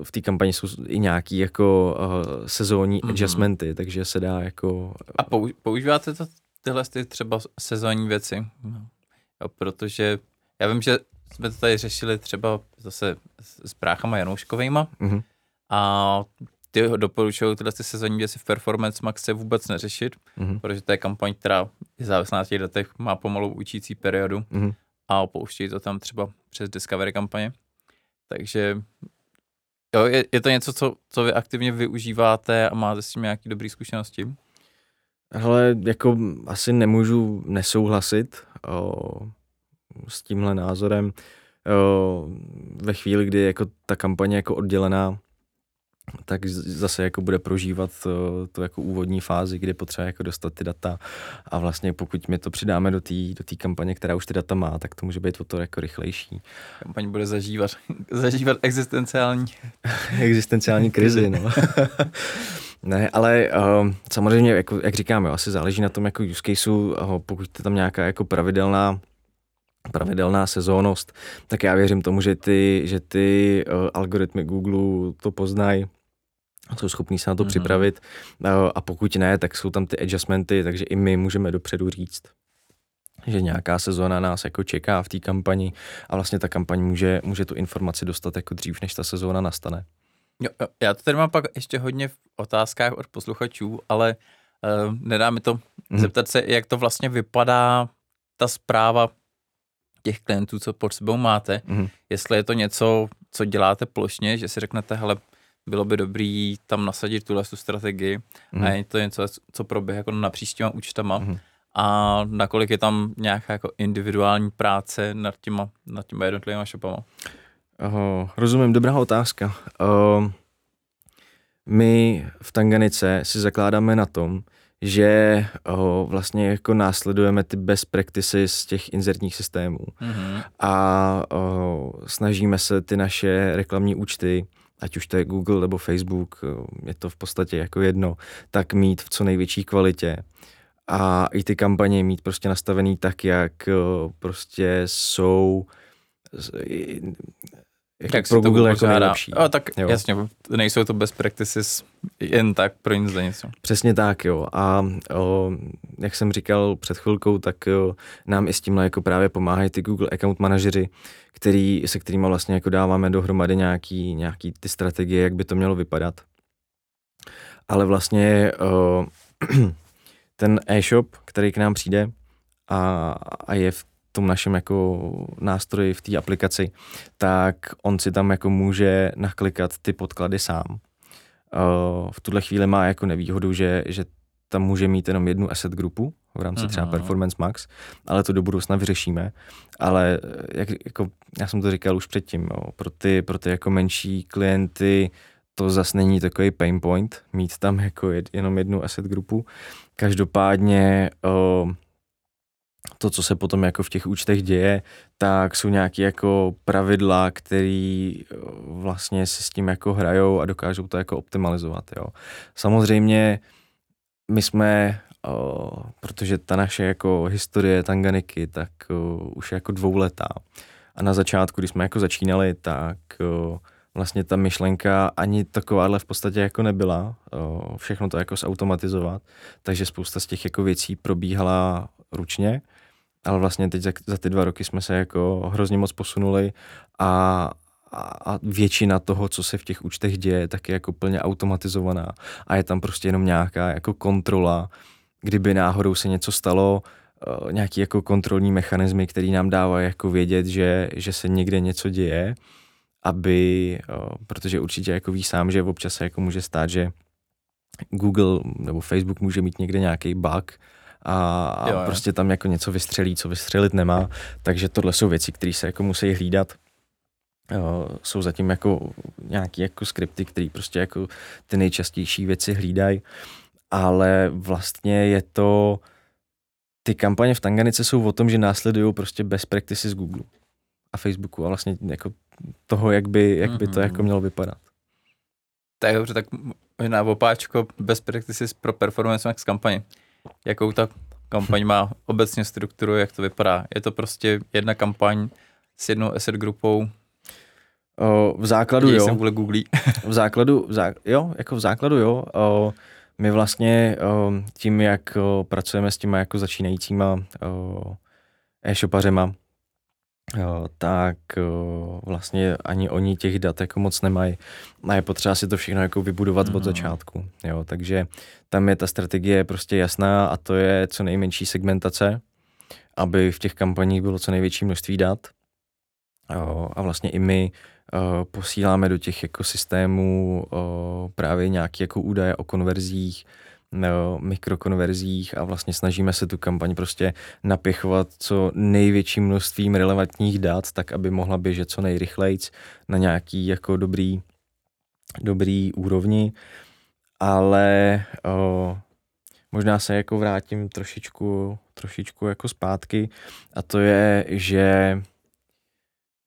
B: V té kampani jsou i nějaký jako uh, sezónní mm-hmm. adjustmenty, takže se dá jako...
A: A používáte to, tyhle ty třeba sezónní věci? No. Jo, protože já vím, že jsme to tady řešili třeba zase s, s bráchama Janouškovejma mm-hmm. a ty doporučují tyhle ty sezónní věci v Performance Max se vůbec neřešit, mm-hmm. protože to je kampaň, která je závislá na těch datech, má pomalu učící periodu mm-hmm. a opouštějí to tam třeba přes Discovery kampaně. Takže jo, je, je to něco, co, co vy aktivně využíváte a máte s tím nějaké dobré zkušenosti?
B: Hele, jako asi nemůžu nesouhlasit s tímhle názorem. Ve chvíli, kdy jako ta kampaně jako oddělená tak zase jako bude prožívat to, to jako úvodní fázi, kdy potřeba jako dostat ty data a vlastně pokud my to přidáme do té do tý kampaně, která už ty data má, tak to může být o to jako rychlejší.
A: Kampaň bude zažívat, (laughs) zažívat existenciální (laughs)
B: existenciální krizi, no. (laughs) Ne, ale uh, samozřejmě, jako, jak říkám, jo, asi záleží na tom jako use caseu, uh, pokud je tam nějaká jako pravidelná pravidelná sezónnost, tak já věřím tomu, že ty, že ty uh, algoritmy Google to poznají jsou schopní se na to mm-hmm. připravit uh, a pokud ne, tak jsou tam ty adjustmenty, takže i my můžeme dopředu říct, že nějaká sezóna nás jako čeká v té kampani a vlastně ta kampaň může, může tu informaci dostat jako dřív, než ta sezóna nastane.
A: Jo, jo, já to tady mám pak ještě hodně v otázkách od posluchačů, ale uh, nedá mi to mm. zeptat se, jak to vlastně vypadá, ta zpráva těch klientů, co pod sebou máte, mm. jestli je to něco, co děláte plošně, že si řeknete, hele, bylo by dobrý tam nasadit tuhle tu strategii mm. a je to něco, co proběhne jako napříč těma účtama mm. a nakolik je tam nějaká jako individuální práce nad těma, nad těma jednotlivými shopama.
B: Uh, rozumím, dobrá otázka. Uh, my v Tanganice si zakládáme na tom, že uh, vlastně jako následujeme ty best practices z těch inzertních systémů mm-hmm. a uh, snažíme se ty naše reklamní účty ať už to je Google nebo Facebook, je to v podstatě jako jedno, tak mít v co největší kvalitě a i ty kampaně mít prostě nastavený tak, jak prostě jsou
A: jak pro Google jako nejlepší. A, tak jo. jasně, nejsou to best practices jen tak pro nic za něco.
B: Přesně tak, jo. A o, jak jsem říkal před chvilkou, tak jo, nám i s tímhle jako právě pomáhají ty Google account manažeři, který, se kterými vlastně jako dáváme dohromady nějaký, nějaký ty strategie, jak by to mělo vypadat. Ale vlastně o, (clears throat) ten e-shop, který k nám přijde a, a je v tom našem jako nástroji v té aplikaci, tak on si tam jako může naklikat ty podklady sám. Uh, v tuhle chvíli má jako nevýhodu, že, že tam může mít jenom jednu asset grupu v rámci třeba mhm. Performance Max, ale to do budoucna vyřešíme. Ale eh, jak, jako, já jsem to říkal už předtím, jo, pro, ty, pro ty jako menší klienty to zase není takový pain point, mít tam jako jed, jenom jednu asset grupu. Každopádně uh, to, co se potom jako v těch účtech děje, tak jsou nějaké jako pravidla, které eh, vlastně si s tím jako hrajou a dokážou to jako optimalizovat. Jo. Samozřejmě my jsme, o, eh, protože ta naše jako historie Tanganiky, tak o, eh, už je jako dvouletá. A na začátku, když jsme jako začínali, tak o, vlastně ta myšlenka ani takováhle v podstatě jako nebyla, o, všechno to jako zautomatizovat, takže spousta z těch jako věcí probíhala ručně ale vlastně teď za, za ty dva roky jsme se jako hrozně moc posunuli a, a většina toho, co se v těch účtech děje, tak je jako plně automatizovaná. A je tam prostě jenom nějaká jako kontrola, kdyby náhodou se něco stalo, eh, nějaký jako kontrolní mechanismy, který nám dávají jako vědět, že, že se někde něco děje, aby, eh, protože určitě jako ví sám, že občas se jako může stát, že Google nebo Facebook může mít někde nějaký bug, a, a jo, jo. prostě tam jako něco vystřelí, co vystřelit nemá. Takže tohle jsou věci, které se jako musí hlídat. Jo, jsou zatím jako nějaký jako skripty, které prostě jako ty nejčastější věci hlídají, ale vlastně je to, ty kampaně v Tanganice jsou o tom, že následují prostě best practices Google a Facebooku a vlastně jako toho, jak by, jak by to mm-hmm. jako mělo vypadat.
A: Tak dobře, tak možná opáčko best practices pro Performance Max kampaně jakou ta kampaň má obecně strukturu, jak to vypadá. Je to prostě jedna kampaň s jednou asset grupou.
B: O, v základu jo.
A: Se vůle googlí.
B: v základu, v zá, jo, jako v základu jo. O, my vlastně o, tím, jak o, pracujeme s těma jako začínajícíma e-shopařema, jo, tak jo, vlastně ani oni těch dat jako moc nemají a je potřeba si to všechno jako vybudovat mm. od mhm. začátku. Jo, takže tam je ta strategie prostě jasná a to je co nejmenší segmentace, aby v těch kampaních bylo co největší množství dat. Jo, a vlastně i my o, posíláme do těch jako systémů o, právě nějaké jako údaje o konverzích, mikrokonverzích a vlastně snažíme se tu kampaň prostě napěchovat co největším množstvím relevantních dat, tak aby mohla běžet co nejrychleji na nějaký jako dobrý, dobrý úrovni, ale o, možná se jako vrátím trošičku, trošičku jako zpátky. A to je, že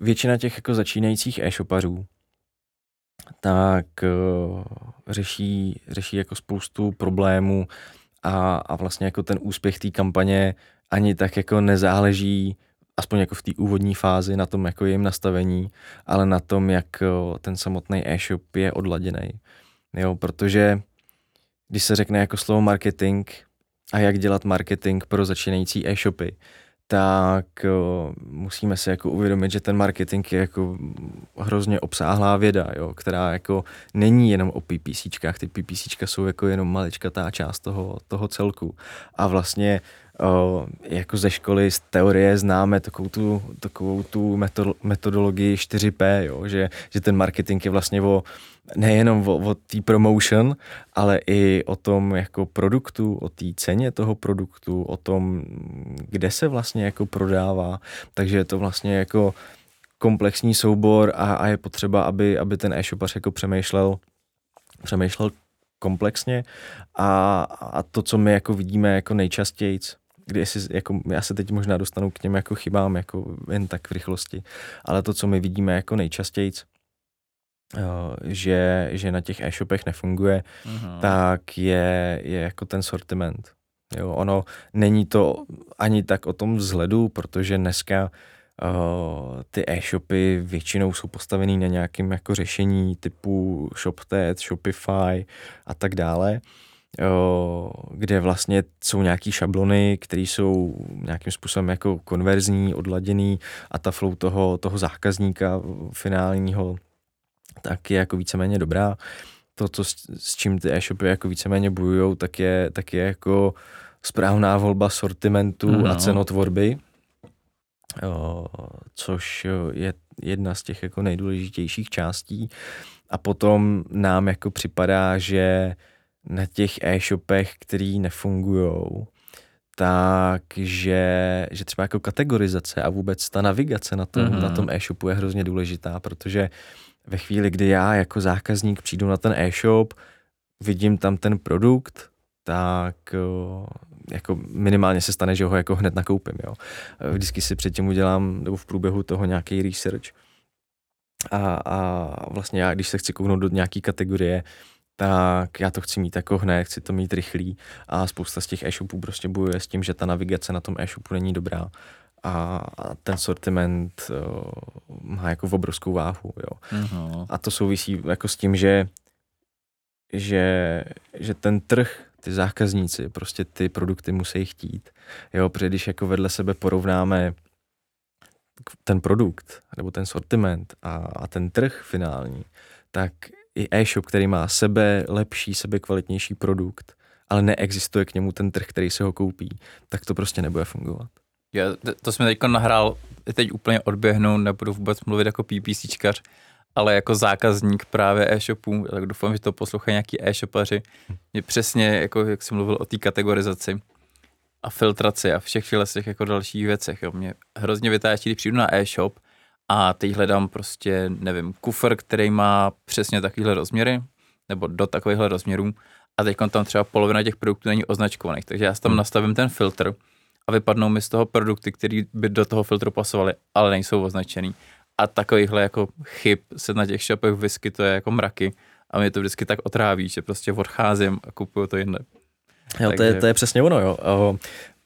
B: většina těch jako začínajících e-shopařů tak uh, řeší, řeší jako spoustu problémů a, a vlastně jako ten úspěch té kampaně ani tak jako nezáleží aspoň jako v té úvodní fázi na tom jako jejím nastavení, ale na tom, jak uh, ten samotný e-shop je odladěný. Jo, protože když se řekne jako slovo marketing a jak dělat marketing pro začínající e-shopy, tak o, musíme si jako uvědomit, že ten marketing je jako hrozně obsáhlá věda, jo, která jako není jenom o PPCčkách, ty PPCčka jsou jako jenom maličkatá část toho, toho celku. A vlastně o, jako ze školy z teorie známe takovou tu, takovou tu metodologii 4P, jo, že, že ten marketing je vlastně o nejenom o, o té promotion, ale i o tom jako produktu, o té ceně toho produktu, o tom, kde se vlastně jako prodává. Takže je to vlastně jako komplexní soubor a, a je potřeba, aby, aby ten e-shopař jako přemýšlel, přemýšlel komplexně a, a to, co my jako vidíme jako nejčastěji, kdy si, jako, já se teď možná dostanu k těm jako chybám jako jen tak v rychlosti, ale to, co my vidíme jako nejčastěji, Eh, že, že na těch e-shopech nefunguje, uh-huh. tak je, je jako ten sortiment. Jo, ono není to ani tak o tom vzhledu, protože dneska uh, ty e-shopy většinou jsou postavený na nějakém jako řešení typu ShopTet, Shopify a tak dále, uh, kde vlastně jsou nějaký šablony, které jsou nějakým způsobem jako konverzní, odladěný a ta flow toho, toho zákazníka finálního tak je jako víceméně dobrá. To, co, s, s čím ty e-shopy jako víceméně bojují, tak je, tak je jako správná volba sortimentu mm, a no. cenotvorby, o, což je jedna z těch jako nejdůležitějších částí. A potom nám jako připadá, že na těch e-shopech, který nefungují, takže že třeba jako kategorizace a vůbec ta navigace na tom, mm-hmm. na tom e-shopu je hrozně důležitá, protože ve chvíli, kdy já jako zákazník přijdu na ten e-shop, vidím tam ten produkt, tak jako minimálně se stane, že ho jako hned nakoupím. Jo. Vždycky si předtím udělám, nebo v průběhu toho nějaký research. A, a vlastně já, když se chci kouknout do nějaké kategorie, tak já to chci mít jako hned, chci to mít rychlý a spousta z těch e-shopů prostě bojuje s tím, že ta navigace na tom e-shopu není dobrá a, ten sortiment uh, má jako v obrovskou váhu, jo. Uh-huh. A to souvisí jako s tím, že, že, že ten trh, ty zákazníci, prostě ty produkty musí chtít, jo, protože když jako vedle sebe porovnáme ten produkt, nebo ten sortiment a, a ten trh finální, tak i e-shop, který má sebe lepší, sebe kvalitnější produkt, ale neexistuje k němu ten trh, který se ho koupí, tak to prostě nebude fungovat.
A: Já, to jsme teď nahrál, teď úplně odběhnu, nebudu vůbec mluvit jako PPCčkař, ale jako zákazník právě e-shopů, tak doufám, že to poslouchají nějaký e-shopaři. Mě přesně, jako jak jsem mluvil o té kategorizaci a filtraci a všech těch jako dalších věcech. Jo. Mě hrozně vytáčí, když přijdu na e-shop a teď hledám prostě, nevím, kufr, který má přesně takovýhle rozměry, nebo do takovýchhle rozměrů a teď tam třeba polovina těch produktů není označkovaných, takže já si tam hmm. nastavím ten filtr a vypadnou mi z toho produkty, které by do toho filtru pasovaly, ale nejsou označený. A takovýchhle jako chyb se na těch shopech vyskytuje jako mraky a mě to vždycky tak otráví, že prostě odcházím a kupuju to jinde.
B: Jo, Takže... to, je, to je přesně ono, jo.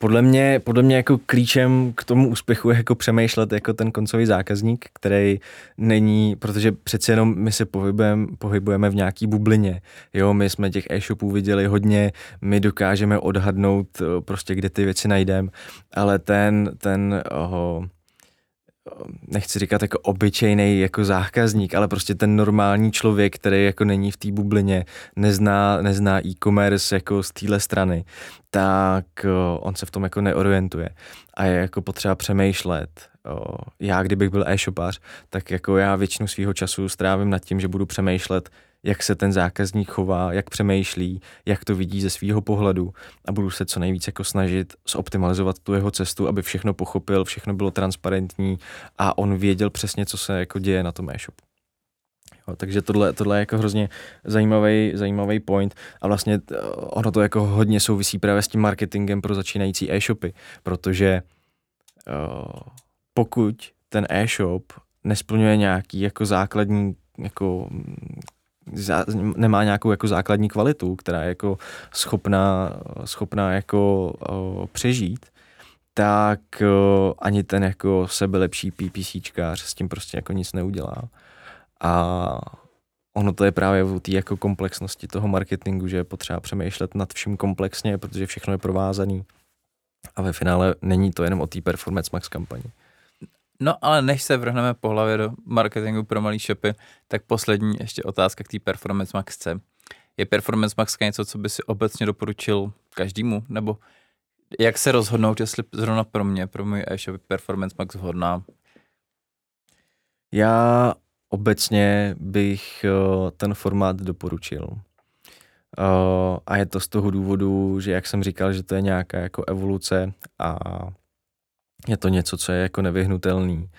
B: Podle mě, podle mě jako klíčem k tomu úspěchu je jako přemýšlet jako ten koncový zákazník, který není, protože přeci jenom my se pohybujeme, pohybujeme v nějaký bublině. Jo, my jsme těch e-shopů viděli hodně, my dokážeme odhadnout eh, prostě, kde ty věci najdeme, ale ten, ten oh, nechci říkat jako obyčejný jako zákazník, ale prostě ten normální člověk, který jako není v té bublině, nezná, nezná e-commerce jako z téhle strany, tak on se v tom jako neorientuje a je jako potřeba přemýšlet. Já, kdybych byl e-shopář, tak jako já většinu svého času strávím nad tím, že budu přemýšlet, jak se ten zákazník chová, jak přemýšlí, jak to vidí ze svého pohledu a budu se co nejvíce jako snažit zoptimalizovat tu jeho cestu, aby všechno pochopil, všechno bylo transparentní a on věděl přesně, co se jako děje na tom e-shopu. Jo, takže tohle, tohle je jako hrozně zajímavý, zajímavý point a vlastně eh, ono to jako hodně souvisí právě s tím marketingem pro začínající e-shopy, protože uh, pokud ten e-shop nesplňuje nějaký jako základní jako nemá nějakou jako základní kvalitu, která je jako schopná, schopná jako uh, přežít, tak uh, ani ten jako sebelepší PPCčkář s tím prostě jako nic neudělá. A ono to je právě o té jako komplexnosti toho marketingu, že je potřeba přemýšlet nad vším komplexně, protože všechno je provázaný A ve finále není to jenom o té Performance Max kampani.
A: No ale než se vrhneme po hlavě do marketingu pro malý shopy, tak poslední ještě otázka k té Performance Maxce. Je Performance Max něco, co by si obecně doporučil každému? Nebo jak se rozhodnout, jestli zrovna pro mě, pro můj e-shop Performance Max vhodná?
B: Já obecně bych eh, ten formát doporučil. Eh, a je to z toho důvodu, že jak jsem říkal, že to je nějaká jako evoluce a je to něco, co je jako nevyhnutelný,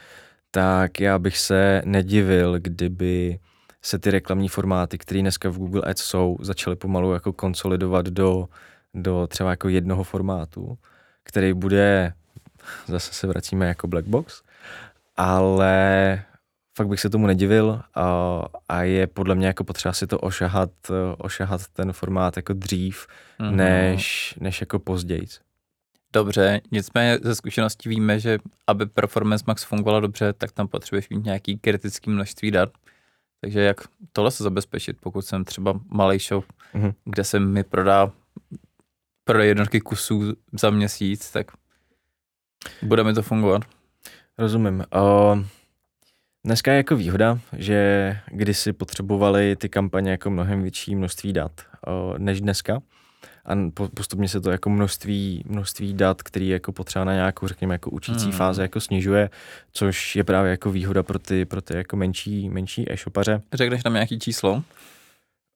B: tak já bych se nedivil, kdyby se ty reklamní formáty, které dneska v Google Ads jsou, začaly pomalu jako konsolidovat do, do třeba jako jednoho formátu, který bude, zase se vracíme jako black box, ale fakt bych se tomu nedivil a, a je podle mě jako potřeba si to ošahat, ošahat ten formát jako dřív, mm-hmm. než, než jako později.
A: Dobře, nicméně ze zkušeností víme, že aby Performance Max fungovala dobře, tak tam potřebuješ mít nějaký kritický množství dat. Takže jak tohle se zabezpečit, pokud jsem třeba malý shop, mm-hmm. kde se mi prodá pro jednotky kusů za měsíc, tak bude mi to fungovat.
B: Rozumím. Uh, dneska je jako výhoda, že kdysi potřebovali ty kampaně jako mnohem větší množství dat uh, než dneska, a postupně se to jako množství, množství dat, který jako potřeba na nějakou, řekněme, jako učící mm. fáze jako snižuje, což je právě jako výhoda pro ty, pro ty jako menší, menší e-shopaře.
A: Řekneš tam nějaký číslo?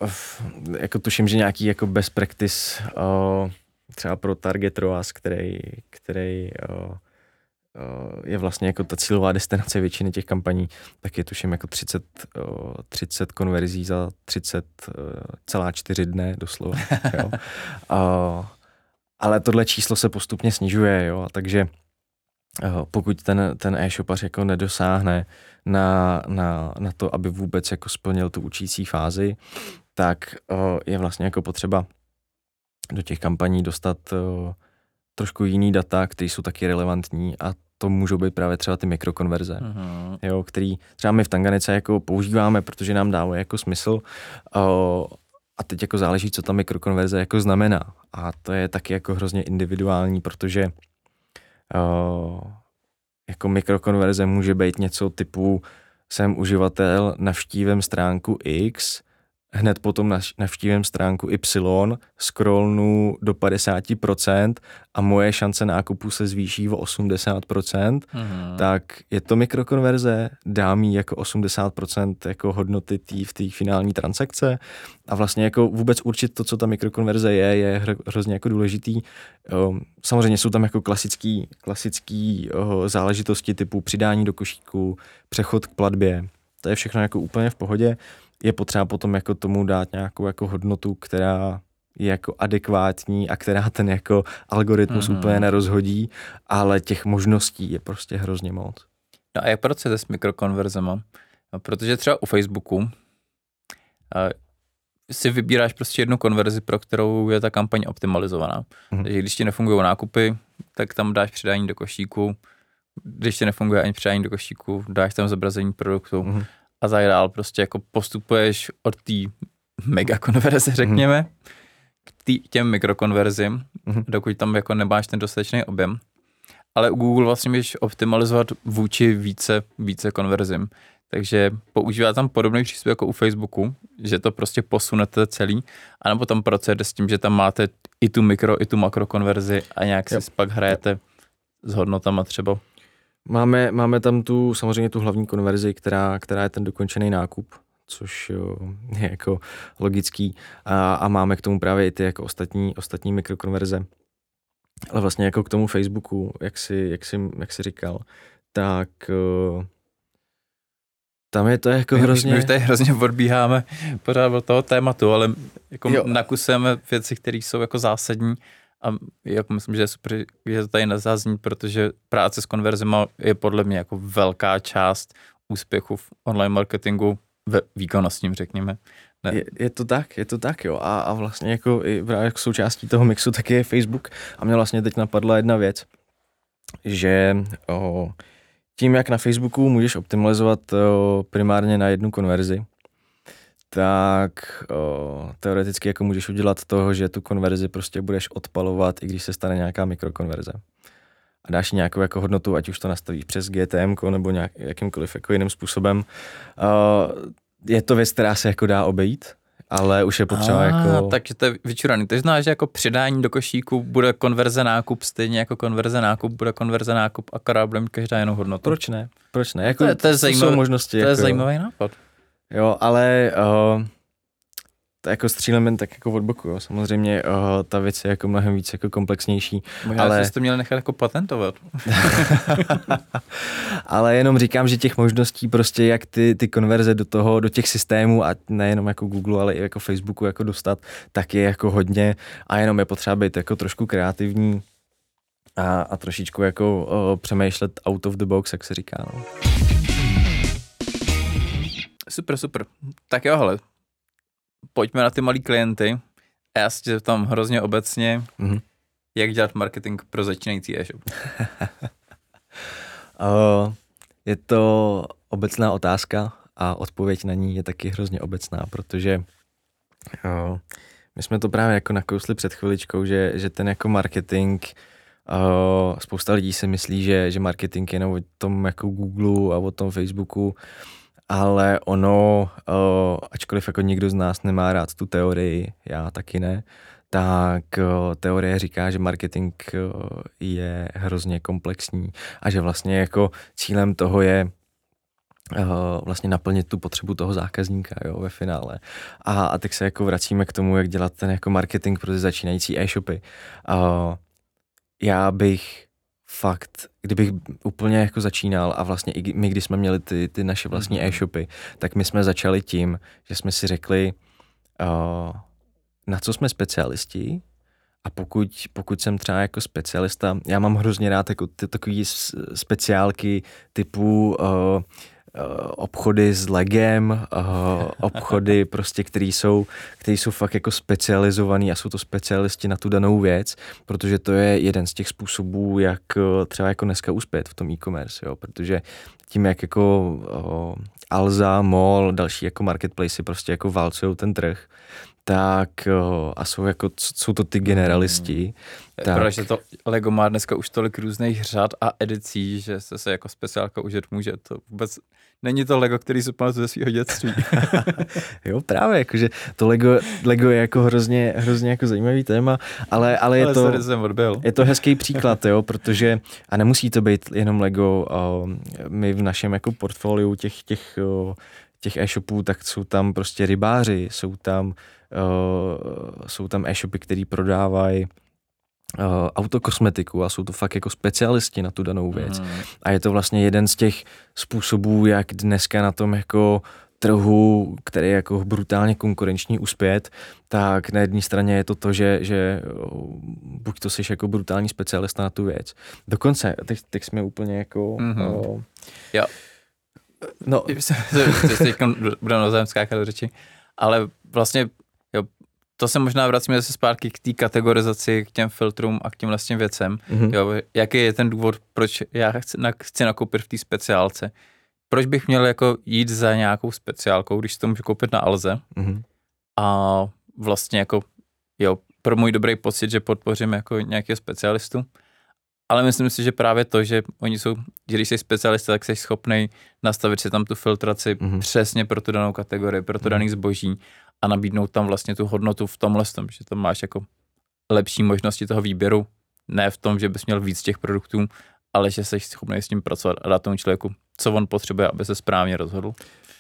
B: Uf, jako tuším, že nějaký jako best practice uh, třeba pro Target ROAS, který, který uh, je vlastně jako ta cílová destinace většiny těch kampaní, tak je tuším jako 30, 30 eh, konverzí za 30 eh, celá čtyři dne doslova. (laughs) jo. A, ale tohle číslo se postupně snižuje, jo, takže pokud ten, ten e-shopař jako nedosáhne na, na, na to, aby vůbec jako splnil tu učící fázi, tak je vlastně jako potřeba do těch kampaní dostat trošku jiný data, které jsou taky relevantní a to můžou být právě třeba ty mikrokonverze, uh-huh. jo, který třeba my v Tanganice jako používáme, protože nám dávají jako smysl o, a teď jako záleží, co ta mikrokonverze jako znamená a to je taky jako hrozně individuální, protože o, jako mikrokonverze může být něco typu jsem uživatel, navštívím stránku X, hned potom navštívím stránku Y, scrollnu do 50% a moje šance nákupu se zvýší o 80%, mm-hmm. tak je to mikrokonverze, dá mi jako 80% jako hodnoty tý, v té finální transakce? A vlastně jako vůbec určit to, co ta mikrokonverze je, je hrozně jako důležitý. Ehm, samozřejmě jsou tam jako klasický, klasický záležitosti typu přidání do košíku, přechod k platbě, to je všechno jako úplně v pohodě je potřeba potom jako tomu dát nějakou jako hodnotu, která je jako adekvátní a která ten jako algoritmus mm-hmm. úplně nerozhodí, ale těch možností je prostě hrozně moc.
A: No a jak pracujete s mikrokonverzema? No, protože třeba u Facebooku si vybíráš prostě jednu konverzi, pro kterou je ta kampaň optimalizovaná. Mm-hmm. Takže když ti nefungují nákupy, tak tam dáš přidání do košíku. Když ti nefunguje ani přidání do košíku, dáš tam zobrazení produktu. Mm-hmm a tak dál. Prostě jako postupuješ od té mega konverze, řekněme, k tý, těm mikrokonverzím, mm. dokud tam jako nemáš ten dostatečný objem. Ale u Google vlastně můžeš optimalizovat vůči více, více konverzím. Takže používá tam podobný přístup jako u Facebooku, že to prostě posunete celý, anebo tam pracujete s tím, že tam máte i tu mikro, i tu makro konverzi a nějak si pak hrajete s hodnotama třeba.
B: Máme, máme tam tu samozřejmě tu hlavní konverzi, která, která je ten dokončený nákup, což je jako logický. A, a máme k tomu právě i ty jako ostatní, ostatní mikrokonverze. Ale vlastně jako k tomu Facebooku, jak si, jak si, jak si říkal, tak uh, tam je to jako
A: my,
B: hrozně...
A: My už tady hrozně odbíháme pořád od toho tématu, ale jako nakusujeme věci, které jsou jako zásadní a jako myslím, že je super, že to tady nezazní, protože práce s konverzima je podle mě jako velká část úspěchu v online marketingu ve výkonnostním, řekněme.
B: Ne. Je, je, to tak, je to tak, jo. A, a vlastně jako, i právě jako součástí toho mixu taky je Facebook. A mě vlastně teď napadla jedna věc, že o, tím, jak na Facebooku můžeš optimalizovat o, primárně na jednu konverzi, tak o, teoreticky jako můžeš udělat toho, že tu konverzi prostě budeš odpalovat, i když se stane nějaká mikrokonverze. A dáš nějakou jako hodnotu, ať už to nastavíš přes GTM nebo nějak, jakýmkoliv jako jiným způsobem. O, je to věc, která se jako dá obejít, ale už je potřeba
A: A,
B: jako...
A: Takže to je vyčuraný. To znamená, že jako přidání do košíku bude konverze nákup, stejně jako konverze nákup bude konverze nákup, akorát bude mít každá jinou hodnotu.
B: Proč ne? Proč ne? Jako,
A: to je, to je
B: jsou
A: zajímavý,
B: možnosti.
A: To je
B: jako,
A: zajímavý nápad.
B: Jo, ale uh, to jako střílem jen tak jako od boku, jo. Samozřejmě uh, ta věc je jako mnohem víc jako komplexnější.
A: Možná
B: ale...
A: jste to měli nechat jako patentovat. (laughs)
B: ale jenom říkám, že těch možností prostě, jak ty, ty konverze do toho, do těch systémů a nejenom jako Google, ale i jako Facebooku jako dostat, tak je jako hodně a jenom je potřeba být jako trošku kreativní a, a trošičku jako uh, přemýšlet out of the box, jak se říká. No.
A: Super, super. Tak jo, hele, pojďme na ty malý klienty. Já si tě tam hrozně obecně, mm-hmm. jak dělat marketing pro začínající e-shop. (laughs)
B: uh, je to obecná otázka a odpověď na ní je taky hrozně obecná, protože uh, my jsme to právě jako nakousli před chviličkou, že, že ten jako marketing Uh, spousta lidí si myslí, že, že marketing je jenom o tom jako Google a o tom Facebooku, ale ono, ačkoliv jako někdo z nás nemá rád tu teorii, já taky ne, tak teorie říká, že marketing je hrozně komplexní a že vlastně jako cílem toho je vlastně naplnit tu potřebu toho zákazníka jo, ve finále. A, a teď se jako vracíme k tomu, jak dělat ten jako marketing pro ty začínající e-shopy. Já bych fakt, kdybych úplně jako začínal a vlastně i my, když jsme měli ty, ty naše vlastní mm-hmm. e-shopy, tak my jsme začali tím, že jsme si řekli, uh, na co jsme specialisti a pokud, pokud jsem třeba jako specialista, já mám hrozně rád jako ty takové speciálky typu uh, obchody s legem, eh, obchody (laughs) prostě, které jsou, který jsou fakt jako specializovaný a jsou to specialisti na tu danou věc, protože to je jeden z těch způsobů, jak eh, třeba jako dneska uspět v tom e-commerce, jo, protože tím, jak jako Alza, Mall, další jako marketplace prostě jako válcují ten trh, tak uh, a jsou jako, jsou to ty generalisti, hmm
A: tak. Protože to Lego má dneska už tolik různých řad a edicí, že se se jako speciálka užit může. To vůbec není to Lego, který se pamatuje ze svého dětství. (laughs)
B: jo, právě, jakože to Lego, Lego je jako hrozně, hrozně jako zajímavý téma, ale, ale, je, ale to,
A: jsem odbil.
B: je to hezký příklad, jo, protože, a nemusí to být jenom Lego, uh, my v našem jako portfoliu těch, těch, uh, těch e-shopů, tak jsou tam prostě rybáři, jsou tam, uh, jsou tam e-shopy, který prodávají uh, autokosmetiku a jsou to fakt jako specialisti na tu danou věc. Mm. A je to vlastně jeden z těch způsobů, jak dneska na tom jako trhu, který je jako brutálně konkurenční uspět, tak na jedné straně je to to, že, že buď to jsi jako brutální specialista na tu věc. Dokonce, teď, teď jsme úplně jako... Mm-hmm.
A: Uh, jo. No. Teď budeme navzájem skákat do řeči, ale vlastně to se možná vracíme zase zpátky k té kategorizaci, k těm filtrům a k těm vlastně věcem. Mm-hmm. Jo, jaký je ten důvod, proč já chci, na, chci nakoupit v té speciálce? Proč bych měl jako jít za nějakou speciálkou, když to můžu koupit na Alze? Mm-hmm. A vlastně jako, jo, pro můj dobrý pocit, že podpořím jako nějakého specialistu. Ale myslím si, že právě to, že oni jsou, že když jsi specialista, tak jsi schopný nastavit si tam tu filtraci mm-hmm. přesně pro tu danou kategorii, pro to mm-hmm. daný zboží a nabídnout tam vlastně tu hodnotu v tomhle tom, že tam máš jako lepší možnosti toho výběru, ne v tom, že bys měl víc těch produktů, ale že jsi schopný s tím pracovat a dát tomu člověku, co on potřebuje, aby se správně rozhodl.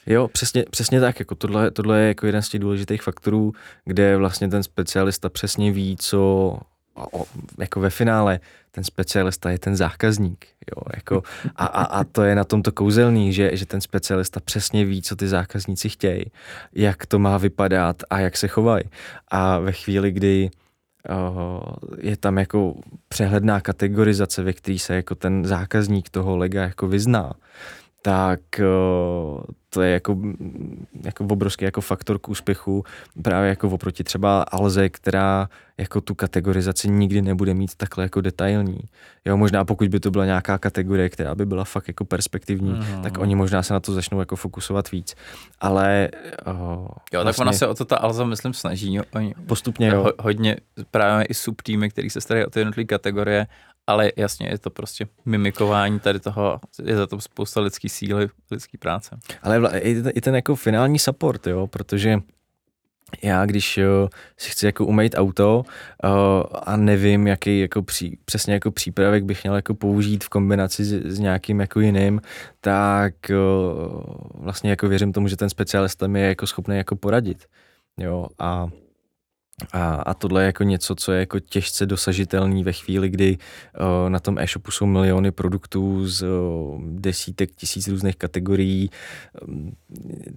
B: Jo, přesně, přesně tak. Jako tohle, tohle je jako jeden z těch důležitých faktorů, kde vlastně ten specialista přesně ví, co o, jako ve finále ten specialista je ten zákazník. Jo, jako, a, a, a to je na tomto kouzelný, že, že ten specialista přesně ví, co ty zákazníci chtějí, jak to má vypadat a jak se chovají. A ve chvíli, kdy je tam jako přehledná kategorizace, ve které se jako ten zákazník toho lega jako vyzná, tak to je jako, jako obrovský jako faktor k úspěchu právě jako oproti třeba Alze, která jako tu kategorizaci nikdy nebude mít takhle jako detailní. Jo, možná pokud by to byla nějaká kategorie, která by byla fakt jako perspektivní, mm. tak oni možná se na to začnou jako fokusovat víc. Ale
A: oh, Jo, tak vlastně, ona se o to ta Alza, myslím, snaží. Oni
B: postupně, jo. Ho,
A: hodně právě i subtýmy, který se starají o ty jednotlivé kategorie ale jasně je to prostě mimikování tady toho, je za to spousta lidský síly, lidský práce.
B: Ale i, ten, jako finální support, jo, protože já, když jo, si chci jako umýt auto uh, a nevím, jaký jako pří, přesně jako přípravek bych měl jako použít v kombinaci s, s nějakým jako jiným, tak uh, vlastně jako věřím tomu, že ten specialista mi je jako schopný jako poradit. Jo, a a, a tohle je jako něco, co je jako těžce dosažitelný ve chvíli, kdy uh, na tom e-shopu jsou miliony produktů z uh, desítek tisíc různých kategorií. Um,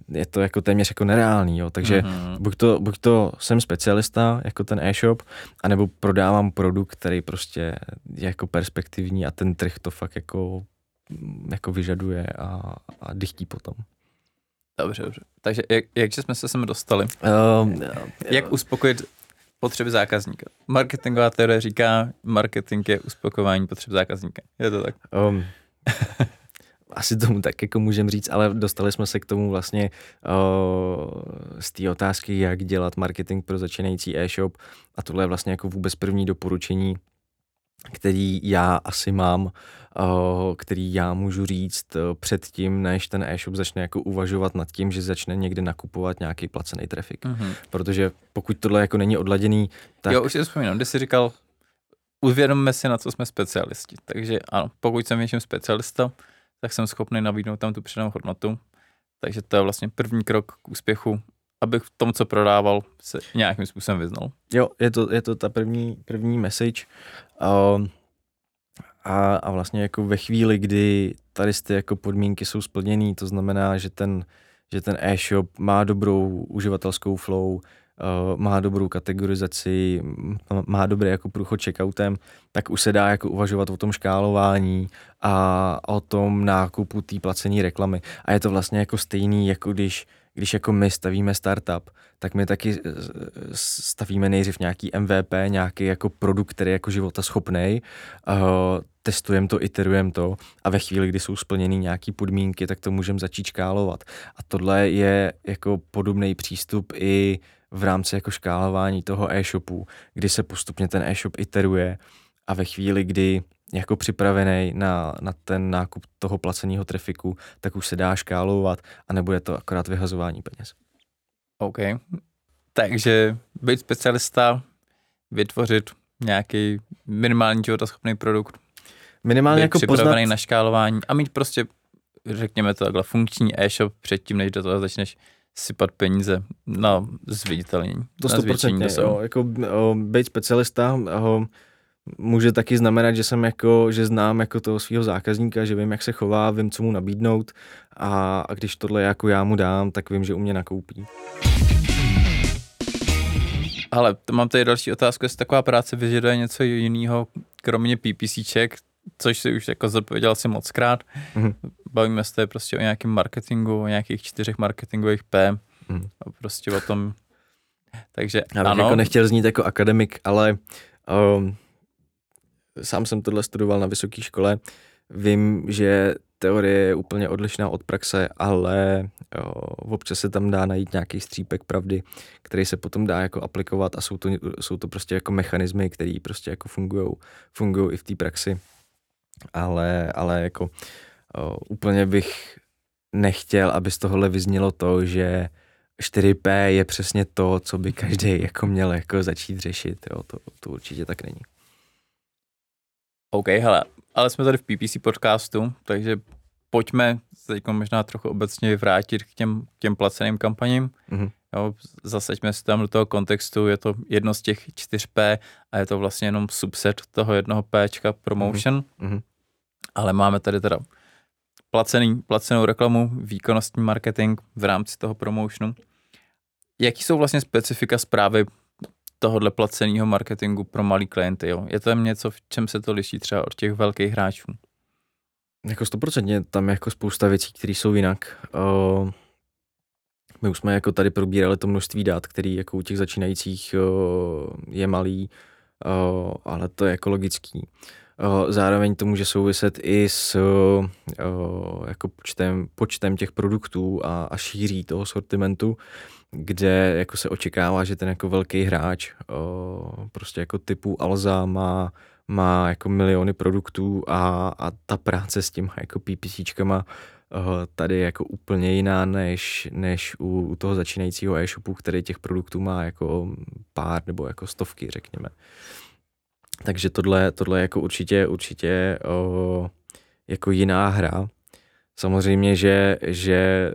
B: je to jako téměř jako nereálný, jo. takže mm-hmm. buď, to, buď to jsem specialista, jako ten e-shop, anebo prodávám produkt, který prostě je jako perspektivní a ten trh to fakt jako, jako vyžaduje a, a dychtí potom.
A: Dobře, dobře. Takže jak, jak jsme se sem dostali? Um, jak uspokojit potřeby zákazníka? Marketingová teorie říká, marketing je uspokojování potřeb zákazníka. Je to tak? Um, (laughs)
B: asi tomu tak jako můžeme říct, ale dostali jsme se k tomu vlastně uh, z té otázky, jak dělat marketing pro začínající e-shop a tohle je vlastně jako vůbec první doporučení, který já asi mám Eh, který já můžu říct eh, předtím, než ten e-shop začne jako uvažovat nad tím, že začne někde nakupovat nějaký placený trafik. Mm-hmm. Protože pokud tohle jako není odladěný, tak...
A: Jo, už si vzpomínám, kdy jsi říkal, uvědomme si, na co jsme specialisti. Takže ano, pokud jsem něčím specialista, tak jsem schopný nabídnout tam tu přidanou hodnotu. Takže to je vlastně první krok k úspěchu, abych v tom, co prodával, se nějakým způsobem vyznal.
B: Jo, je to, je to ta první, první message. Uh, a, a vlastně jako ve chvíli, kdy tady ty jako podmínky jsou splněné, to znamená, že ten, že ten e-shop má dobrou uživatelskou flow, uh, má dobrou kategorizaci, má dobrý jako průchod checkoutem, tak už se dá jako uvažovat o tom škálování a o tom nákupu té placení reklamy. A je to vlastně jako stejný, jako když když jako my stavíme startup, tak my taky eh, stavíme nejdřív nějaký MVP, nějaký jako produkt, který je jako života schopný, uh, testujeme to, iterujeme to a ve chvíli, kdy jsou splněny nějaké podmínky, tak to můžeme začít škálovat. A tohle je jako podobný přístup i v rámci jako škálování toho e-shopu, kdy se postupně ten e-shop iteruje a ve chvíli, kdy jako připravený na, na ten nákup toho placeného trafiku, tak už se dá škálovat a nebude to akorát vyhazování peněz.
A: OK. Takže být specialista, vytvořit nějaký minimální životaschopný produkt,
B: minimálně jako
A: připravený poznat... na škálování a mít prostě, řekněme to takhle, funkční e-shop předtím, než do toho začneš sypat peníze na zviditelnění.
B: To 100%, jo, jako o, být specialista, o, může taky znamenat, že jsem jako, že znám jako toho svého zákazníka, že vím, jak se chová, vím, co mu nabídnout a, a když tohle jako já mu dám, tak vím, že u mě nakoupí.
A: Ale mám tady další otázku, jestli taková práce vyžaduje něco jiného, kromě PPCček, což si už jako zodpověděl si moc krát. Mm-hmm. Bavíme se prostě o nějakém marketingu, o nějakých čtyřech marketingových P, mm. a prostě o tom, takže
B: Já bych
A: ano.
B: jako nechtěl znít jako akademik, ale um, sám jsem tohle studoval na vysoké škole, vím, že teorie je úplně odlišná od praxe, ale jo, občas se tam dá najít nějaký střípek pravdy, který se potom dá jako aplikovat a jsou to, jsou to prostě jako mechanismy, které prostě jako fungují i v té praxi. Ale, ale jako o, úplně bych nechtěl, aby z tohohle vyznělo to, že 4P je přesně to, co by každý jako měl jako začít řešit. Jo, to, to určitě tak není.
A: OK, hele, ale jsme tady v PPC podcastu, takže pojďme se teď možná trochu obecně vrátit k těm, k těm placeným kampaním. Mm-hmm. Jo, zasaďme se tam do toho kontextu, je to jedno z těch 4P a je to vlastně jenom subset toho jednoho Pčka promotion, mm-hmm. ale máme tady teda placený, placenou reklamu, výkonnostní marketing v rámci toho promotionu. Jaký jsou vlastně specifika zprávy tohohle placeného marketingu pro malý klienty. Jo? Je to něco, v čem se to liší třeba od těch velkých hráčů?
B: Jako stoprocentně, tam je jako spousta věcí, které jsou jinak. Uh, my už jsme jako tady probírali to množství dát, který jako u těch začínajících uh, je malý, uh, ale to je jako logický. Uh, zároveň to může souviset i s uh, jako počtem, počtem těch produktů a, a šíří toho sortimentu, kde jako se očekává, že ten jako velký hráč uh, prostě jako typu Alza má má jako miliony produktů a, a ta práce s těma jako PPCčkama tady je jako úplně jiná než, než u, u toho začínajícího e-shopu, který těch produktů má jako pár nebo jako stovky, řekněme. Takže tohle, tohle je jako určitě, určitě uh, jako jiná hra. Samozřejmě, že, že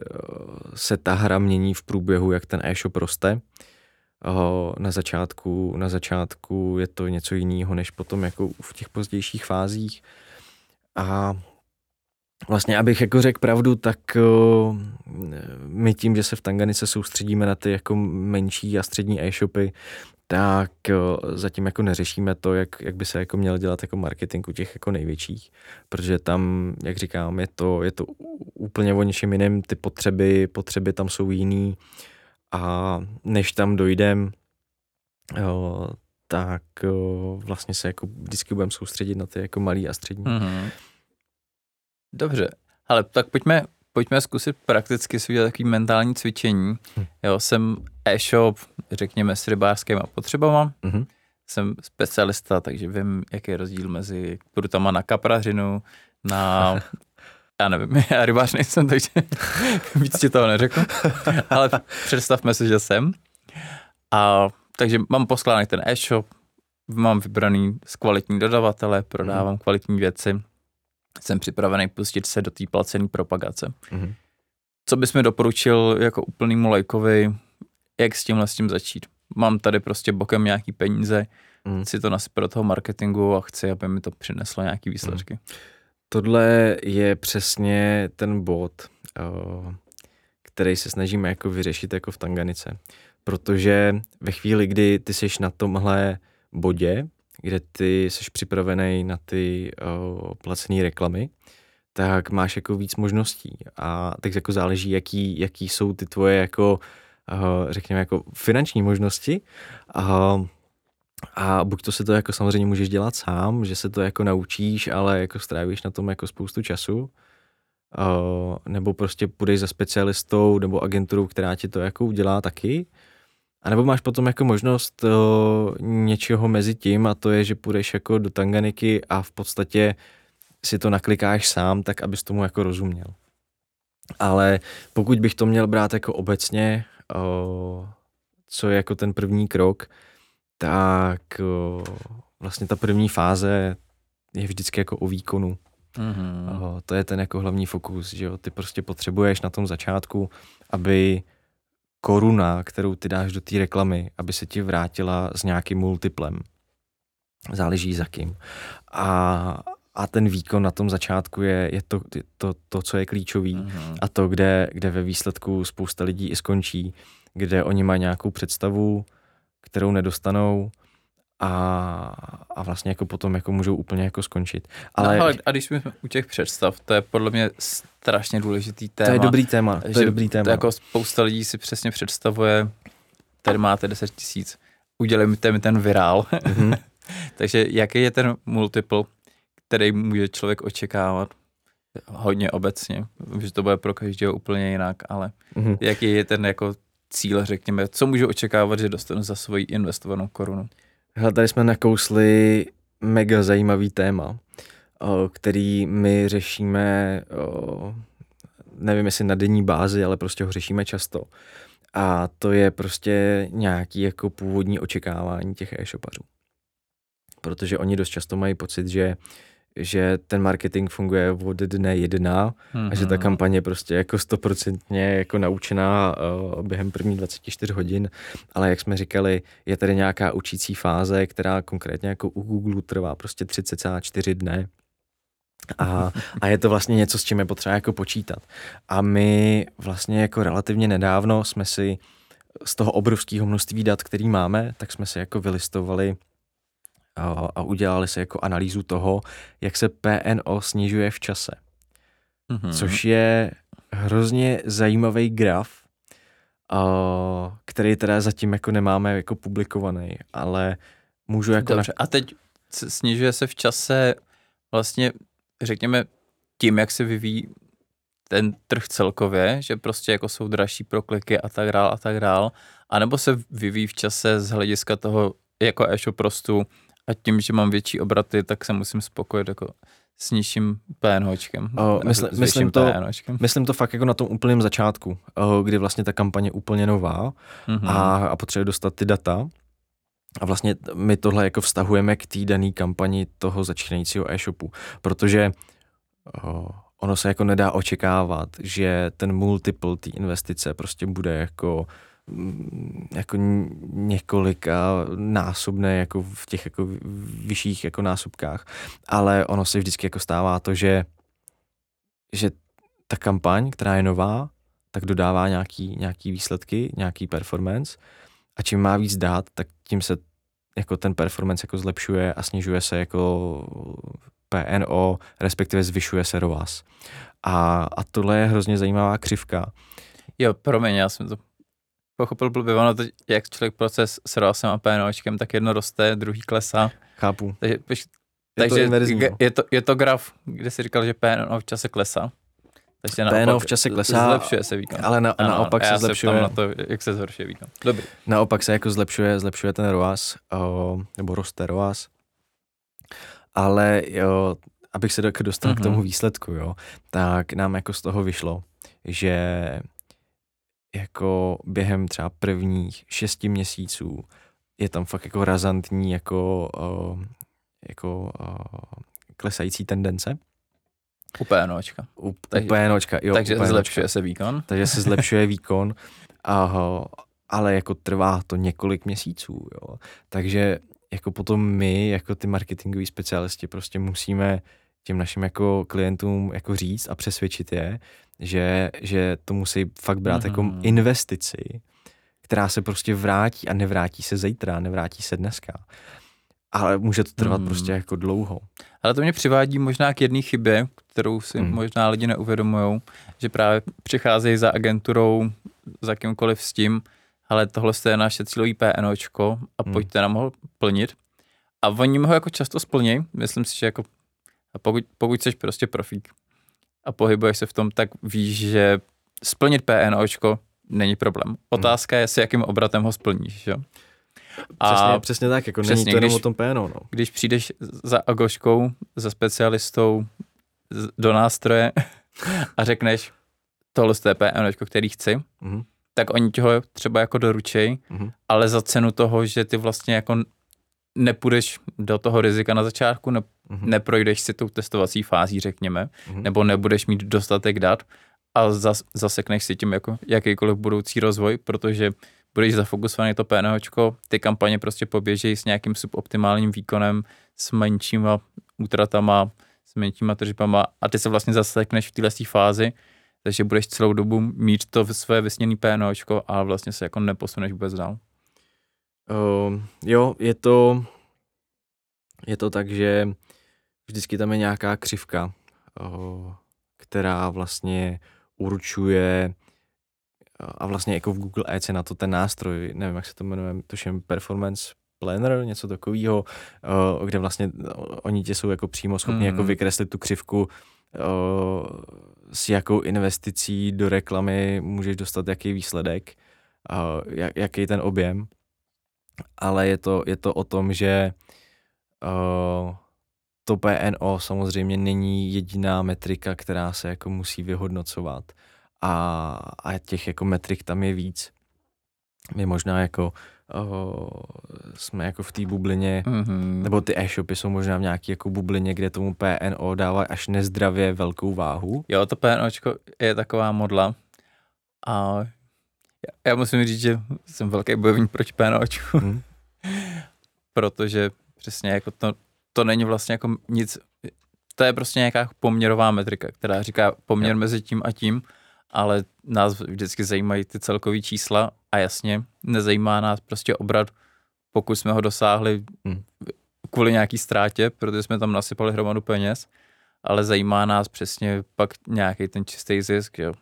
B: se ta hra mění v průběhu, jak ten e-shop roste na začátku, na začátku je to něco jiného, než potom jako v těch pozdějších fázích. A vlastně, abych jako řekl pravdu, tak my tím, že se v Tanganice soustředíme na ty jako menší a střední e-shopy, tak zatím jako neřešíme to, jak, jak by se jako měl dělat jako marketing u těch jako největších, protože tam, jak říkám, je to, je to úplně o něčem jiném, ty potřeby, potřeby tam jsou jiný, a než tam dojdem, jo, tak jo, vlastně se jako vždycky budeme soustředit na ty jako malý a střední. Mm-hmm.
A: Dobře, ale tak pojďme, pojďme zkusit prakticky si udělat takový mentální cvičení. Hm. Jo, jsem e-shop, řekněme, s rybářskými potřebama. Mm-hmm. Jsem specialista, takže vím, jaký je rozdíl mezi prutama na kaprařinu, na (laughs) já nevím, (laughs) já rybář nejsem, takže (laughs) víc ti toho neřeknu, ale představme si, že jsem. A takže mám poskládaný ten e-shop, mám vybraný z kvalitní dodavatele, prodávám mm. kvalitní věci, jsem připravený pustit se do té placené propagace. Mm. Co bys mi doporučil jako úplnýmu lajkovi, jak s tímhle s tím začít? Mám tady prostě bokem nějaký peníze, mm. chci to nasypat do toho marketingu a chci, aby mi to přineslo nějaký výsledky. Mm.
B: Tohle je přesně ten bod, který se snažíme jako vyřešit jako v Tanganice. Protože ve chvíli, kdy ty jsi na tomhle bodě, kde ty jsi připravený na ty uh, placené reklamy, tak máš jako víc možností. A tak jako záleží, jaký, jaký jsou ty tvoje jako, uh, řekněme, jako finanční možnosti. Uh, a buď to se to jako samozřejmě můžeš dělat sám, že se to jako naučíš, ale jako strávíš na tom jako spoustu času, uh, nebo prostě půjdeš za specialistou nebo agenturou, která ti to jako udělá taky, a nebo máš potom jako možnost uh, něčeho mezi tím a to je, že půjdeš jako do Tanganiky a v podstatě si to naklikáš sám, tak abys tomu jako rozuměl. Ale pokud bych to měl brát jako obecně, uh, co je jako ten první krok, tak vlastně ta první fáze je vždycky jako o výkonu. Mm-hmm. To je ten jako hlavní fokus, že jo? Ty prostě potřebuješ na tom začátku, aby koruna, kterou ty dáš do té reklamy, aby se ti vrátila s nějakým multiplem. Záleží za kým. A, a ten výkon na tom začátku je, je to, je to, to, co je klíčový mm-hmm. a to, kde, kde ve výsledku spousta lidí i skončí, kde oni mají nějakou představu, kterou nedostanou a, a vlastně jako potom jako můžou úplně jako skončit.
A: Ale, no, ale a když jsme u těch představ, to je podle mě strašně důležitý téma.
B: To je dobrý téma, to je dobrý téma. To
A: jako spousta lidí si přesně představuje, tady máte 10 tisíc, udělejte mi ten virál. Mm-hmm. (laughs) Takže jaký je ten multiple, který může člověk očekávat? Hodně obecně, že to bude pro každého úplně jinak, ale mm-hmm. jaký je ten jako cíle, řekněme, co můžu očekávat, že dostanu za svoji investovanou korunu?
B: Hele, tady jsme nakousli mega zajímavý téma, který my řešíme, nevím jestli na denní bázi, ale prostě ho řešíme často. A to je prostě nějaký jako původní očekávání těch e-shopařů. Protože oni dost často mají pocit, že že ten marketing funguje od dne jedna mm-hmm. a že ta mhm. kampaně prostě jako stoprocentně jako naučená uh, během prvních 24 hodin, ale jak jsme říkali, je tady nějaká učící fáze, která konkrétně jako u Google trvá prostě 30,4 dne. A, a je to vlastně něco, s čím je potřeba jako počítat. A my vlastně jako relativně nedávno jsme si z toho obrovského množství dat, který máme, tak jsme si jako vylistovali a udělali si jako analýzu toho, jak se PNO snižuje v čase. mm-hmm. což je hrozně zajímavý graf, uh, který teda zatím jako nemáme jako publikovaný, ale můžu jako...
A: Dobře, na... a teď snižuje se v čase vlastně, řekněme, tím, jak se vyvíjí ten trh celkově, že prostě jako jsou dražší pro kliky a tak dál a tak dál, anebo se vyvíjí v čase z hlediska toho jako e-shop prostu a tím, že mám větší obraty, tak se musím spokojit jako s nižším PNHčkem.
B: O, mysl, myslím, to, PNHčkem. myslím to fakt jako na tom úplném začátku, kdy vlastně ta kampaně je úplně nová mm-hmm. a, a potřebuje dostat ty data. A vlastně my tohle jako vztahujeme k té dané kampani toho začínajícího e-shopu, protože o, ono se jako nedá očekávat, že ten multiple té investice prostě bude jako jako několika násobné jako v těch jako vyšších jako násobkách, ale ono se vždycky jako stává to, že že ta kampaň, která je nová, tak dodává nějaký, nějaký výsledky, nějaký performance a čím má víc dát, tak tím se jako ten performance jako zlepšuje a snižuje se jako PNO, respektive zvyšuje se ROAS. A, a tohle je hrozně zajímavá křivka.
A: Jo, promiň, já jsem to pochopil blbě, ono to, jak člověk proces s ROASem a PNOčkem, tak jedno roste, druhý klesá.
B: Chápu.
A: Takže, je takže to je, to, je to graf, kde jsi říkal, že PNO v čase klesá.
B: Takže naopak, PNO v čase klesá,
A: zlepšuje se výkon.
B: Ale na, ano, naopak se zlepšuje.
A: na to, jak se zhoršuje výkon.
B: Dobrý. Naopak se jako zlepšuje, zlepšuje ten ROAS, o, nebo roste ROAS. Ale jo, abych se dostal mm-hmm. k tomu mhm. výsledku, jo, tak nám jako z toho vyšlo, že jako během třeba prvních šesti měsíců je tam fakt jako razantní jako, uh, jako uh, klesající tendence.
A: U PNOčka.
B: U, takže, u PNOčka, jo.
A: Takže se zlepšuje se výkon.
B: Takže se zlepšuje (laughs) výkon, a, ale jako trvá to několik měsíců, jo. Takže jako potom my, jako ty marketingoví specialisti, prostě musíme těm našim jako klientům jako říct a přesvědčit je, že, že to musí fakt brát mm-hmm. jako mhm. investici, která se prostě vrátí a nevrátí se zítra, nevrátí se dneska. Ale může to trvat mm. prostě jako dlouho.
A: Ale to mě přivádí možná k jedné chybě, kterou si mm. možná lidi neuvědomují, že právě přicházejí za agenturou, za kýmkoliv s tím, ale tohle je naše cílový PNOčko a mm. pojďte nám ho plnit. A oni ho jako často splní, myslím si, že jako a pokud, pokud jsi prostě profík a pohybuješ se v tom, tak víš, že splnit PNOčko není problém. Otázka je, s jakým obratem ho splníš. Jo?
B: A přesně, přesně tak, jako přesně, není to jenom když, o tom PNO. No.
A: Když přijdeš za Agoškou, za specialistou do nástroje a řekneš, tohle je PNOčko, který chci, hmm tak oni ti ho třeba jako doručej, hmm ale za cenu toho, že ty vlastně jako nepůjdeš do toho rizika na začátku, mm-hmm. neprojdeš si tou testovací fází, řekněme, mm-hmm. nebo nebudeš mít dostatek dat a zas, zasekneš si tím jako jakýkoliv budoucí rozvoj, protože budeš zafokusovaný to PNHčko, ty kampaně prostě poběžejí s nějakým suboptimálním výkonem, s menšíma útratama, s menšíma tržbama a ty se vlastně zasekneš v téhle fázi, takže budeš celou dobu mít to své vysněné PNHčko a vlastně se jako neposuneš vůbec dál.
B: Uh, jo, je to, je to tak, že vždycky tam je nějaká křivka, uh, která vlastně určuje a vlastně jako v Google Ads je na to ten nástroj, nevím, jak se to jmenuje, tuším Performance Planner, něco takového, uh, kde vlastně oni tě jsou jako přímo schopni mm. jako mhm. vykreslit tu křivku, s jakou investicí do reklamy můžeš dostat jaký výsledek, jak, jaký ten objem ale je to, je to o tom, že to PNO samozřejmě není jediná metrika, která se jako musí vyhodnocovat a, a těch jako metrik tam je víc. My možná jako uh, jsme jako v té bublině, mm-hmm. nebo ty e-shopy jsou možná v nějaké jako bublině, kde tomu PNO dává až nezdravě velkou váhu.
A: Jo, to PNOčko je taková modla a já musím říct, že jsem velký bojovník proti PNOčku. Hmm. (laughs) Protože přesně jako to, to není vlastně jako nic, to je prostě nějaká poměrová metrika, která říká poměr ja. mezi tím a tím, ale nás vždycky zajímají ty celkové čísla a jasně, nezajímá nás prostě obrat, pokud jsme ho dosáhli hmm. kvůli nějaký ztrátě, protože jsme tam nasypali hromadu peněz, ale zajímá nás přesně pak nějaký ten čistý zisk, jo.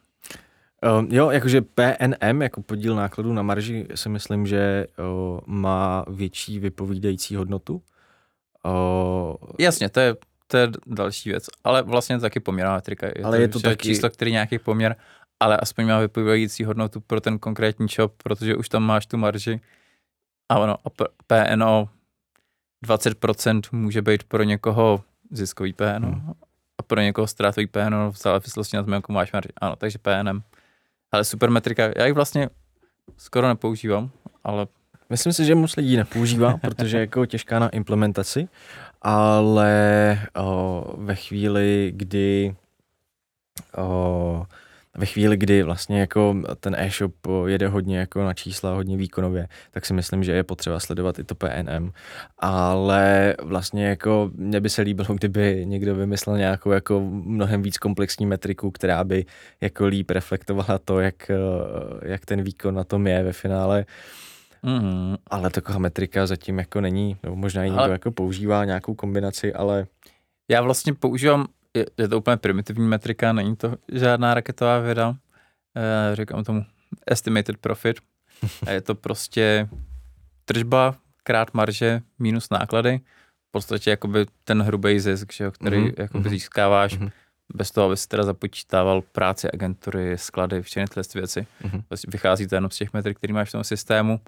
B: Uh, jo, jakože PNM, jako podíl nákladů na marži, si myslím, že uh, má větší vypovídající hodnotu.
A: Uh, Jasně, to je, to je další věc, ale vlastně taky poměrná metrika. Je
B: ale
A: to,
B: je to taky...
A: číslo, který nějaký poměr, ale aspoň má vypovídající hodnotu pro ten konkrétní shop, protože už tam máš tu marži. A ono, a PNO 20% může být pro někoho ziskový PNO hmm. a pro někoho ztrátový PNO v závislosti na tom, jakou máš marži. Ano, takže PNM. Ale supermetrika, já ji vlastně skoro nepoužívám, ale
B: Myslím si, že moc lidí nepoužívá, (laughs) protože je jako těžká na implementaci, ale o, ve chvíli, kdy o, ve chvíli, kdy vlastně jako ten e-shop jede hodně jako na čísla, hodně výkonově, tak si myslím, že je potřeba sledovat i to PNM. Ale vlastně jako mně by se líbilo, kdyby někdo vymyslel nějakou jako mnohem víc komplexní metriku, která by jako líp reflektovala to, jak, jak ten výkon na tom je ve finále. Mm-hmm. Ale taková metrika zatím jako není, nebo možná ji někdo ale... jako používá nějakou kombinaci, ale...
A: Já vlastně používám je, je to úplně primitivní metrika, není to žádná raketová věda. E, říkám tomu estimated profit. (laughs) A je to prostě tržba krát marže minus náklady. V podstatě jakoby ten hrubý zisk, že, který mm-hmm. jakoby mm-hmm. získáváš mm-hmm. bez toho, aby si teda započítával práci agentury, sklady, všechny tyhle věci. Mm-hmm. Vlastně vychází to jenom z těch metrik, který máš v tom systému,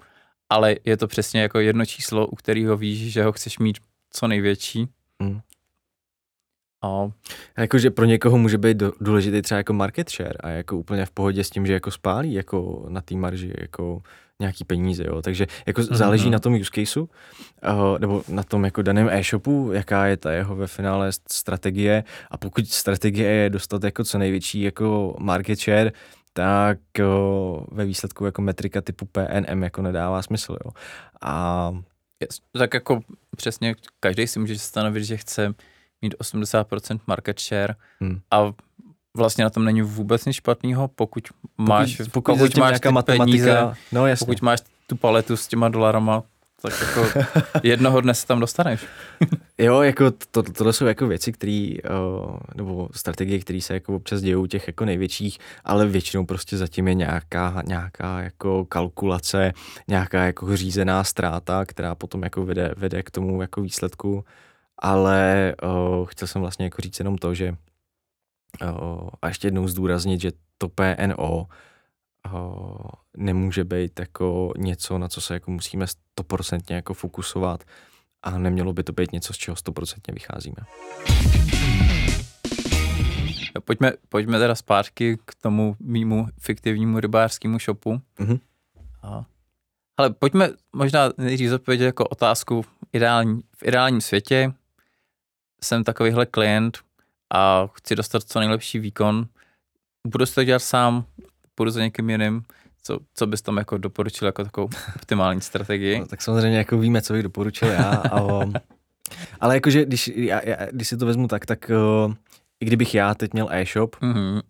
A: ale je to přesně jako jedno číslo, u kterého víš, že ho chceš mít co největší. Mm.
B: A jakože pro někoho může být důležitý třeba jako market share a jako úplně v pohodě s tím, že jako spálí jako na té marži jako nějaký peníze, jo. Takže jako mm-hmm. záleží na tom use caseu, uh, nebo na tom jako daném e-shopu, jaká je ta jeho ve finále strategie a pokud strategie je dostat jako co největší jako market share, tak uh, ve výsledku jako metrika typu PNM jako nedává smysl, jo. A
A: Yes. Tak jako přesně každý si může stanovit, že chce mít 80% market share hmm. a vlastně na tom není vůbec nic špatného, pokud máš, pokud,
B: pokud, pokud máš ty peníze, no jasně.
A: pokud máš tu paletu s těma dolarama, tak jako jednoho dne se tam dostaneš. (laughs)
B: jo, jako to, tohle jsou jako věci, které, nebo strategie, které se jako občas dějou těch jako největších, ale většinou prostě zatím je nějaká, nějaká jako kalkulace, nějaká jako řízená ztráta, která potom jako vede, vede k tomu jako výsledku ale uh, chtěl jsem vlastně jako říct jenom to, že uh, a ještě jednou zdůraznit, že to PNO nemůže být jako něco, na co se jako musíme stoprocentně jako fokusovat a nemělo by to být něco, z čeho stoprocentně vycházíme.
A: Pojďme, pojďme teda zpátky k tomu mýmu fiktivnímu rybářskému shopu. Mm-hmm. A, ale pojďme možná nejdřív zodpovědět jako otázku ideální, v ideálním světě, jsem takovýhle klient a chci dostat co nejlepší výkon, budu si to dělat sám, půjdu za někým jiným, co, co bys tam jako doporučil jako takovou optimální strategii?
B: No, tak samozřejmě jako víme, co bych doporučil já, ale, (laughs) ale jakože když, já, já, když si to vezmu tak, tak uh, i kdybych já teď měl e-shop, mm-hmm.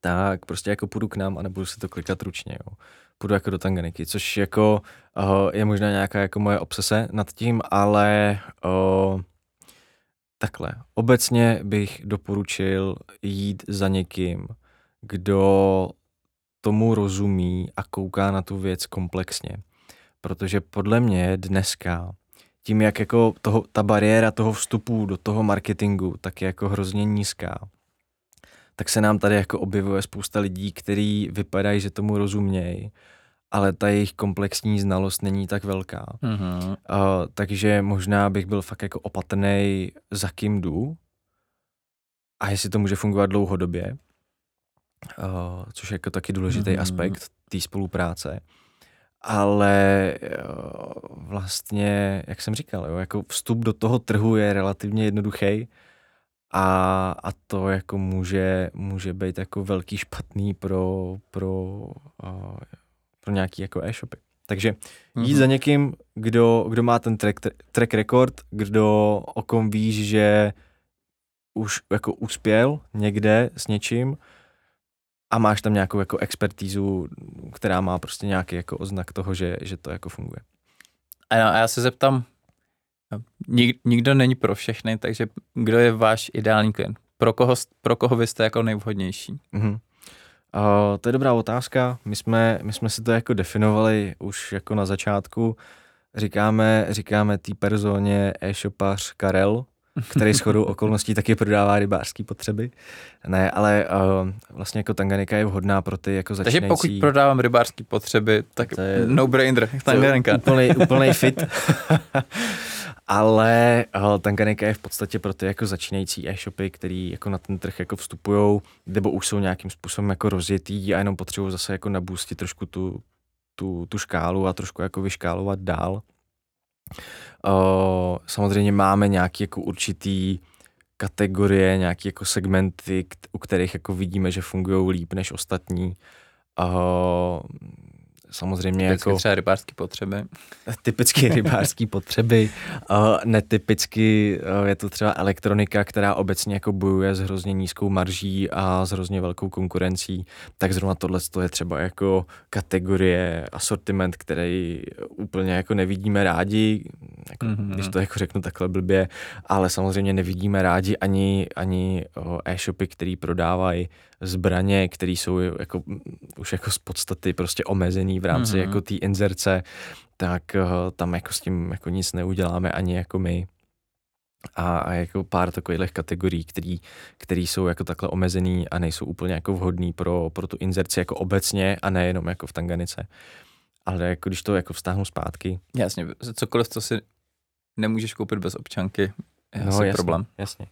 B: tak prostě jako půjdu k nám a nebudu si to klikat ručně, jo. Půjdu jako do Tanganiky, což jako uh, je možná nějaká jako moje obsese nad tím, ale uh, Takhle, obecně bych doporučil jít za někým, kdo tomu rozumí a kouká na tu věc komplexně. Protože podle mě dneska tím, jak jako toho, ta bariéra toho vstupu do toho marketingu tak je jako hrozně nízká, tak se nám tady jako objevuje spousta lidí, kteří vypadají, že tomu rozumějí, ale ta jejich komplexní znalost není tak velká. Mm-hmm. Uh, takže možná bych byl fakt jako opatrný, za kým jdu a jestli to může fungovat dlouhodobě, uh, což je jako taky důležitý mm-hmm. aspekt té spolupráce. Ale uh, vlastně, jak jsem říkal, jo, jako vstup do toho trhu je relativně jednoduchý a, a to jako může, může být jako velký špatný pro, pro uh, pro nějaký jako e-shopy. Takže jít mm-hmm. za někým, kdo, kdo má ten track, track record, kdo o kom víš, že už jako uspěl někde s něčím a máš tam nějakou jako expertízu, která má prostě nějaký jako oznak toho, že, že to jako funguje.
A: A já, a já se zeptám, nik, nikdo není pro všechny, takže kdo je váš ideální klient? pro koho, pro koho vy jste jako nejvhodnější?
B: Mm-hmm. Uh, to je dobrá otázka. My jsme, my jsme si to jako definovali už jako na začátku. Říkáme, říkáme té personě e-shopař Karel, který shodou okolností taky prodává rybářské potřeby. Ne, ale uh, vlastně jako Tanganika je vhodná pro ty jako začínající...
A: Takže pokud prodávám rybářské potřeby, tak to je, no brainer, Tanganika.
B: Úplný, úplný (laughs) fit. ale uh, Tanganika je v podstatě pro ty jako začínající e-shopy, který jako na ten trh jako vstupují, nebo už jsou nějakým způsobem jako rozjetý a jenom potřebují zase jako nabůstit trošku tu, tu, tu škálu a trošku jako vyškálovat dál. Uh, samozřejmě máme nějaký jako určitý kategorie, nějaké jako segmenty, u kterých jako vidíme, že fungují líp než ostatní. Uh, samozřejmě
A: typicky
B: jako...
A: třeba rybářské potřeby. (laughs)
B: Typicky rybářské potřeby. Uh, netypicky uh, je to třeba elektronika, která obecně jako bojuje s hrozně nízkou marží a s hrozně velkou konkurencí. Tak zrovna tohle je třeba jako kategorie, asortiment, který úplně jako nevidíme rádi, jako, mm-hmm. když to jako řeknu takhle blbě, ale samozřejmě nevidíme rádi ani, ani uh, e-shopy, který prodávají zbraně, které jsou jako, už jako z podstaty prostě omezený v rámci mm-hmm. jako té inzerce, tak uh, tam jako s tím jako nic neuděláme ani jako my. A, a jako pár takových kategorií, který, který jsou jako takhle omezený a nejsou úplně jako vhodný pro, pro tu inzerci jako obecně a nejenom jako v Tanganice. Ale jako když to jako vztáhnu zpátky.
A: Jasně, cokoliv, co si nemůžeš koupit bez občanky, je no, asi jasně, problém.
B: Jasně.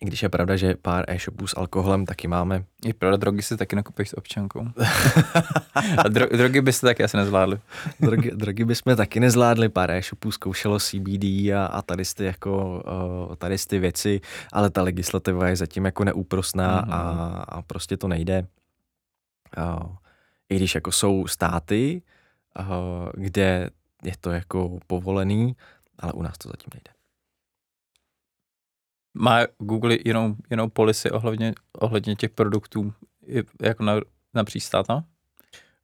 B: I když je pravda, že pár e-shopů s alkoholem taky máme.
A: Je pravda, drogy si taky nakupíš s občankou. (laughs) a dro- drogy byste taky asi nezvládli.
B: drogy, drogy bychom taky nezvládli, pár e-shopů zkoušelo CBD a, a tady ty jako, uh, tady ty věci, ale ta legislativa je zatím jako neúprosná mm-hmm. a, a prostě to nejde. Uh, I když jako jsou státy, uh, kde je to jako povolený, ale u nás to zatím nejde.
A: Má Google jinou, jinou policy ohledně, ohledně těch produktů jako na, na přístata?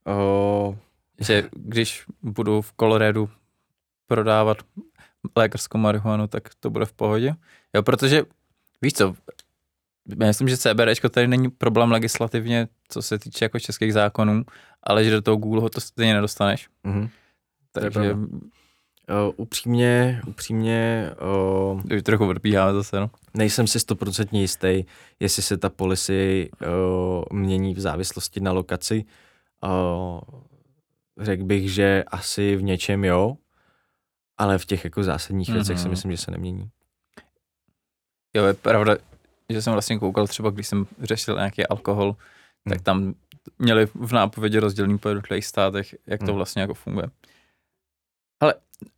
A: Oh. Že když budu v Coloradu prodávat lékařskou marihuanu, tak to bude v pohodě. Jo, protože víš co, já myslím, že CBD tady není problém legislativně, co se týče jako českých zákonů, ale že do toho Google ho to stejně nedostaneš. Mm-hmm. Takže
B: Uh, upřímně, upřímně... Uh,
A: Už trochu odbíháme zase, no.
B: Nejsem si stoprocentně jistý, jestli se ta policy uh, mění v závislosti na lokaci. Uh, řekl bych, že asi v něčem jo, ale v těch jako zásadních mm-hmm. věcech si myslím, že se nemění.
A: Jo, je pravda, že jsem vlastně koukal třeba, když jsem řešil nějaký alkohol, hmm. tak tam měli v nápovědi rozdělený po jednotlivých státech, jak to hmm. vlastně jako funguje.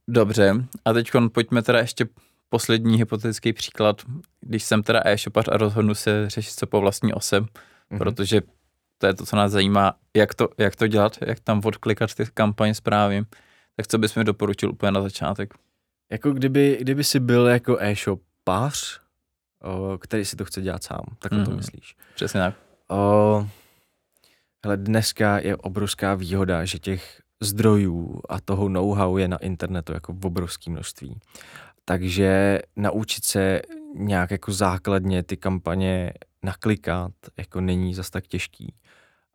A: Dobře, a teď pojďme teda ještě poslední hypotetický příklad, když jsem teda e-shopař a rozhodnu se řešit se po vlastní ose, mm-hmm. protože to je to, co nás zajímá, jak to, jak to dělat, jak tam odklikat ty kampaně zprávy, tak co bys mi doporučil úplně na začátek?
B: Jako kdyby, kdyby si byl jako e-shopař, který si to chce dělat sám, tak mm-hmm. to mhm. myslíš.
A: Přesně tak.
B: O, hele, dneska je obrovská výhoda, že těch zdrojů a toho know-how je na internetu jako v obrovském množství. Takže naučit se nějak jako základně ty kampaně naklikat jako není zas tak těžký.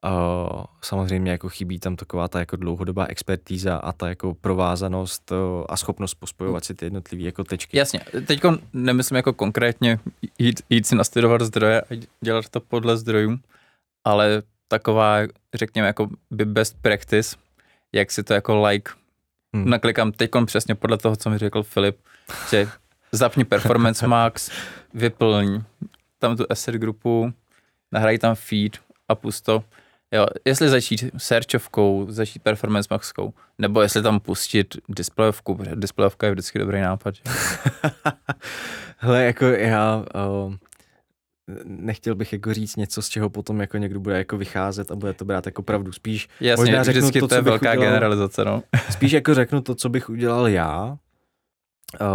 B: Uh, samozřejmě jako chybí tam taková ta jako dlouhodobá expertíza a ta jako provázanost uh, a schopnost pospojovat si ty jednotlivé jako tečky.
A: Jasně, teď nemyslím jako konkrétně jít, jít si nastudovat zdroje a dělat to podle zdrojů, ale taková, řekněme, jako by best practice, jak si to jako like hmm. naklikám teď přesně podle toho, co mi řekl Filip, že zapni Performance Max, vyplň tam tu asset grupu, nahraj tam feed a pusto. Jo, jestli začít searchovkou, začít Performance Maxkou, nebo jestli tam pustit displejovku, protože displejovka je vždycky dobrý nápad. (laughs)
B: Hele, jako já, uh, nechtěl bych jako říct něco, z čeho potom jako někdo bude jako vycházet a bude to brát jako pravdu. Spíš
A: Jasně, možná řeknu vždycky to, to je velká udělal, generalizace, no. (laughs)
B: spíš jako řeknu to, co bych udělal já uh,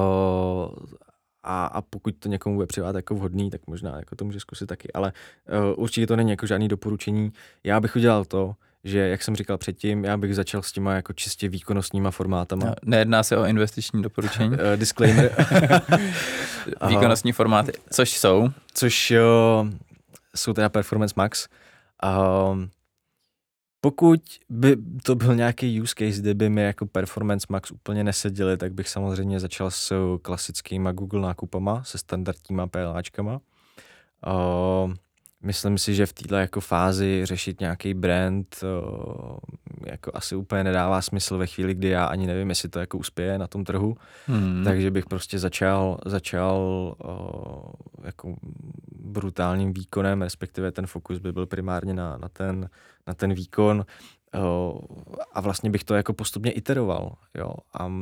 B: a, a pokud to někomu bude přivat jako vhodný, tak možná jako to může zkusit taky, ale uh, určitě to není jako žádný doporučení. Já bych udělal to, že, jak jsem říkal předtím, já bych začal s těma jako čistě výkonnostníma formátama. No,
A: nejedná se o investiční doporučení.
B: disclaimer. (laughs)
A: výkonnostní formáty, což jsou?
B: Což jo, jsou teda Performance Max. Um, pokud by to byl nějaký use case, kde by mi jako Performance Max úplně neseděli, tak bych samozřejmě začal s klasickýma Google nákupama, se standardníma PLAčkama. Uh, myslím si, že v této jako fázi řešit nějaký brand uh, jako asi úplně nedává smysl ve chvíli, kdy já ani nevím, jestli to jako uspěje na tom trhu. Hmm. Takže bych prostě začal, začal uh, jako brutálním výkonem, respektive ten fokus by byl primárně na, na, ten, na ten výkon uh, a vlastně bych to jako postupně iteroval. Jo? A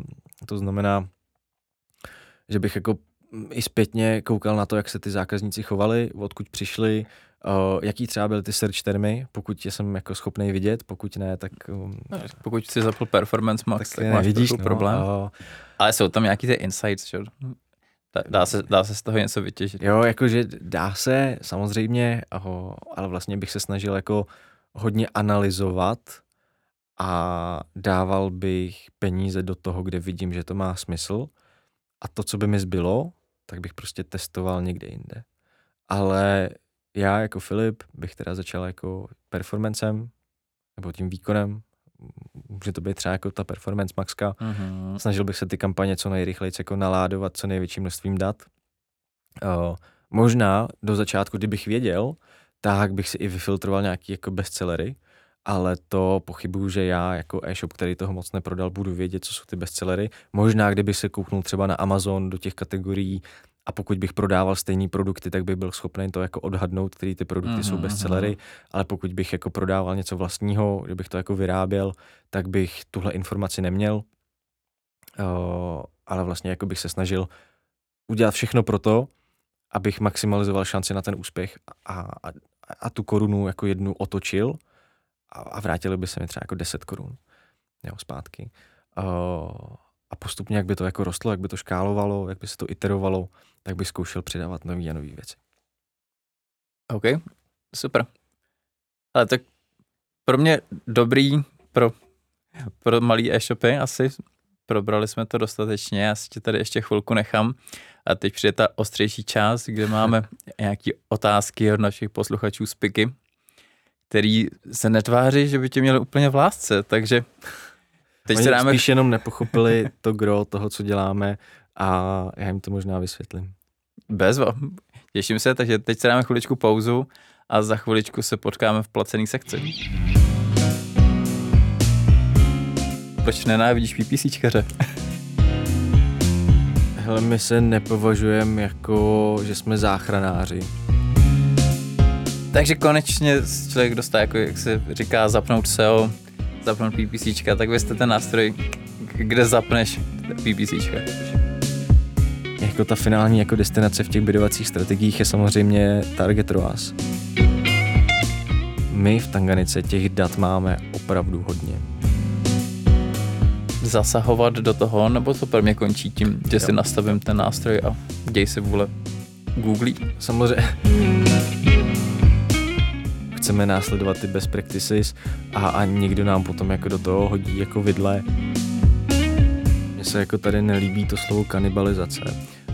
B: to znamená, že bych jako i zpětně koukal na to, jak se ty zákazníci chovali, odkud přišli, Uh, jaký třeba byly ty search termy, pokud je jsem jako schopný vidět, pokud ne, tak... Um,
A: pokud si zapl Performance Max, tak, tak máš vidíš, no, problém. Uh, Ale jsou tam nějaký ty insights, že? Dá se, dá se z toho něco vytěžit.
B: Jo, jakože dá se, samozřejmě, uh, ale vlastně bych se snažil jako hodně analyzovat a dával bych peníze do toho, kde vidím, že to má smysl a to, co by mi zbylo, tak bych prostě testoval někde jinde. Ale já jako Filip bych teda začal jako performancem, nebo tím výkonem, může to být třeba jako ta performance maxka. Mm-hmm. Snažil bych se ty kampaně co nejrychleji jako naládovat co největším množstvím dat. Uh, možná do začátku, kdybych věděl, tak bych si i vyfiltroval nějaký jako bestsellery, ale to pochybuju, že já jako e-shop, který toho moc neprodal, budu vědět, co jsou ty bestsellery. Možná, kdyby se kouknul třeba na Amazon do těch kategorií a pokud bych prodával stejné produkty, tak bych byl schopný to jako odhadnout, který ty produkty mm-hmm. jsou bestsellery, mhm. ale pokud bych jako prodával něco vlastního, kdybych to jako vyráběl, tak bych tuhle informaci neměl, uh, ale vlastně jako bych se snažil udělat všechno pro to, abych maximalizoval šanci na ten úspěch a, a, a tu korunu jako jednu otočil a, a vrátili by se mi třeba jako 10 korun jo, zpátky. Uh, a postupně, jak by to jako rostlo, jak by to škálovalo, jak by se to iterovalo, tak bych zkoušel přidávat nové a nové věci.
A: OK, super. Ale tak pro mě dobrý pro, pro malý e-shopy asi. Probrali jsme to dostatečně, já si tě tady ještě chvilku nechám. A teď přijde ta ostřejší část, kde máme (laughs) nějaké otázky od našich posluchačů z Piky, který se netváří, že by tě měli úplně v lásce, takže
B: teď Oni se dáme... spíš jenom nepochopili to gro toho, co děláme a já jim to možná vysvětlím.
A: Bezva. Těším se, takže teď se dáme chviličku pauzu a za chviličku se potkáme v placený sekci. Proč nenávidíš PPCčkaře? (laughs)
B: Hele, my se nepovažujeme jako, že jsme záchranáři.
A: Takže konečně člověk dostane, jako jak se říká, zapnout SEO, zapnout PPCčka, tak vy jste ten nástroj, kde zapneš PPCčka
B: jako ta finální jako destinace v těch bydovacích strategiích je samozřejmě Target ROAS. My v Tanganice těch dat máme opravdu hodně.
A: Zasahovat do toho, nebo to pro mě končí tím, že jo. si nastavím ten nástroj a děj se vůle Google?
B: Samozřejmě. Chceme následovat ty best practices a, a někdo nám potom jako do toho hodí jako vidle. Mně se jako tady nelíbí to slovo kanibalizace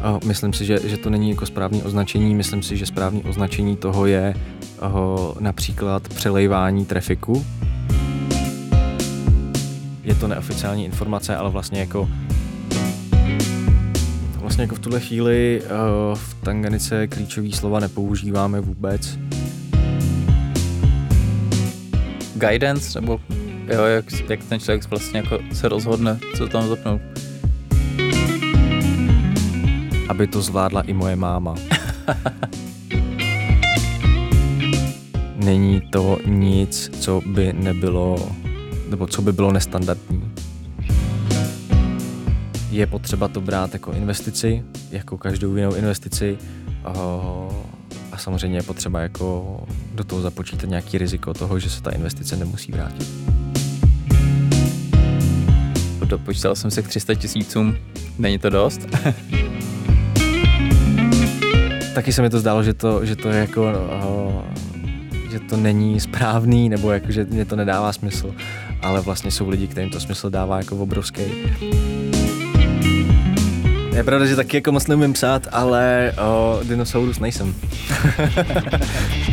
B: a myslím si, že, že to není jako správný označení. Myslím si, že správný označení toho je uh, například přelejvání trafiku. Je to neoficiální informace, ale vlastně jako vlastně jako v tuhle chvíli uh, v Tanganice klíčový slova nepoužíváme vůbec.
A: Guidance, nebo jo, jak, jak ten člověk vlastně jako se rozhodne, co tam zapnout
B: aby to zvládla i moje máma. (laughs) Není to nic, co by nebylo, nebo co by bylo nestandardní. Je potřeba to brát jako investici, jako každou jinou investici a samozřejmě je potřeba jako do toho započítat nějaký riziko toho, že se ta investice nemusí vrátit.
A: Dopočítal jsem se k 300 tisícům, není to dost? (laughs)
B: taky se mi to zdálo, že to, že to je jako, uh, že to není správný, nebo jako, že mě to nedává smysl, ale vlastně jsou lidi, kterým to smysl dává jako obrovský. Je pravda, že taky jako moc neumím psát, ale o, dinosaurus nejsem. (laughs)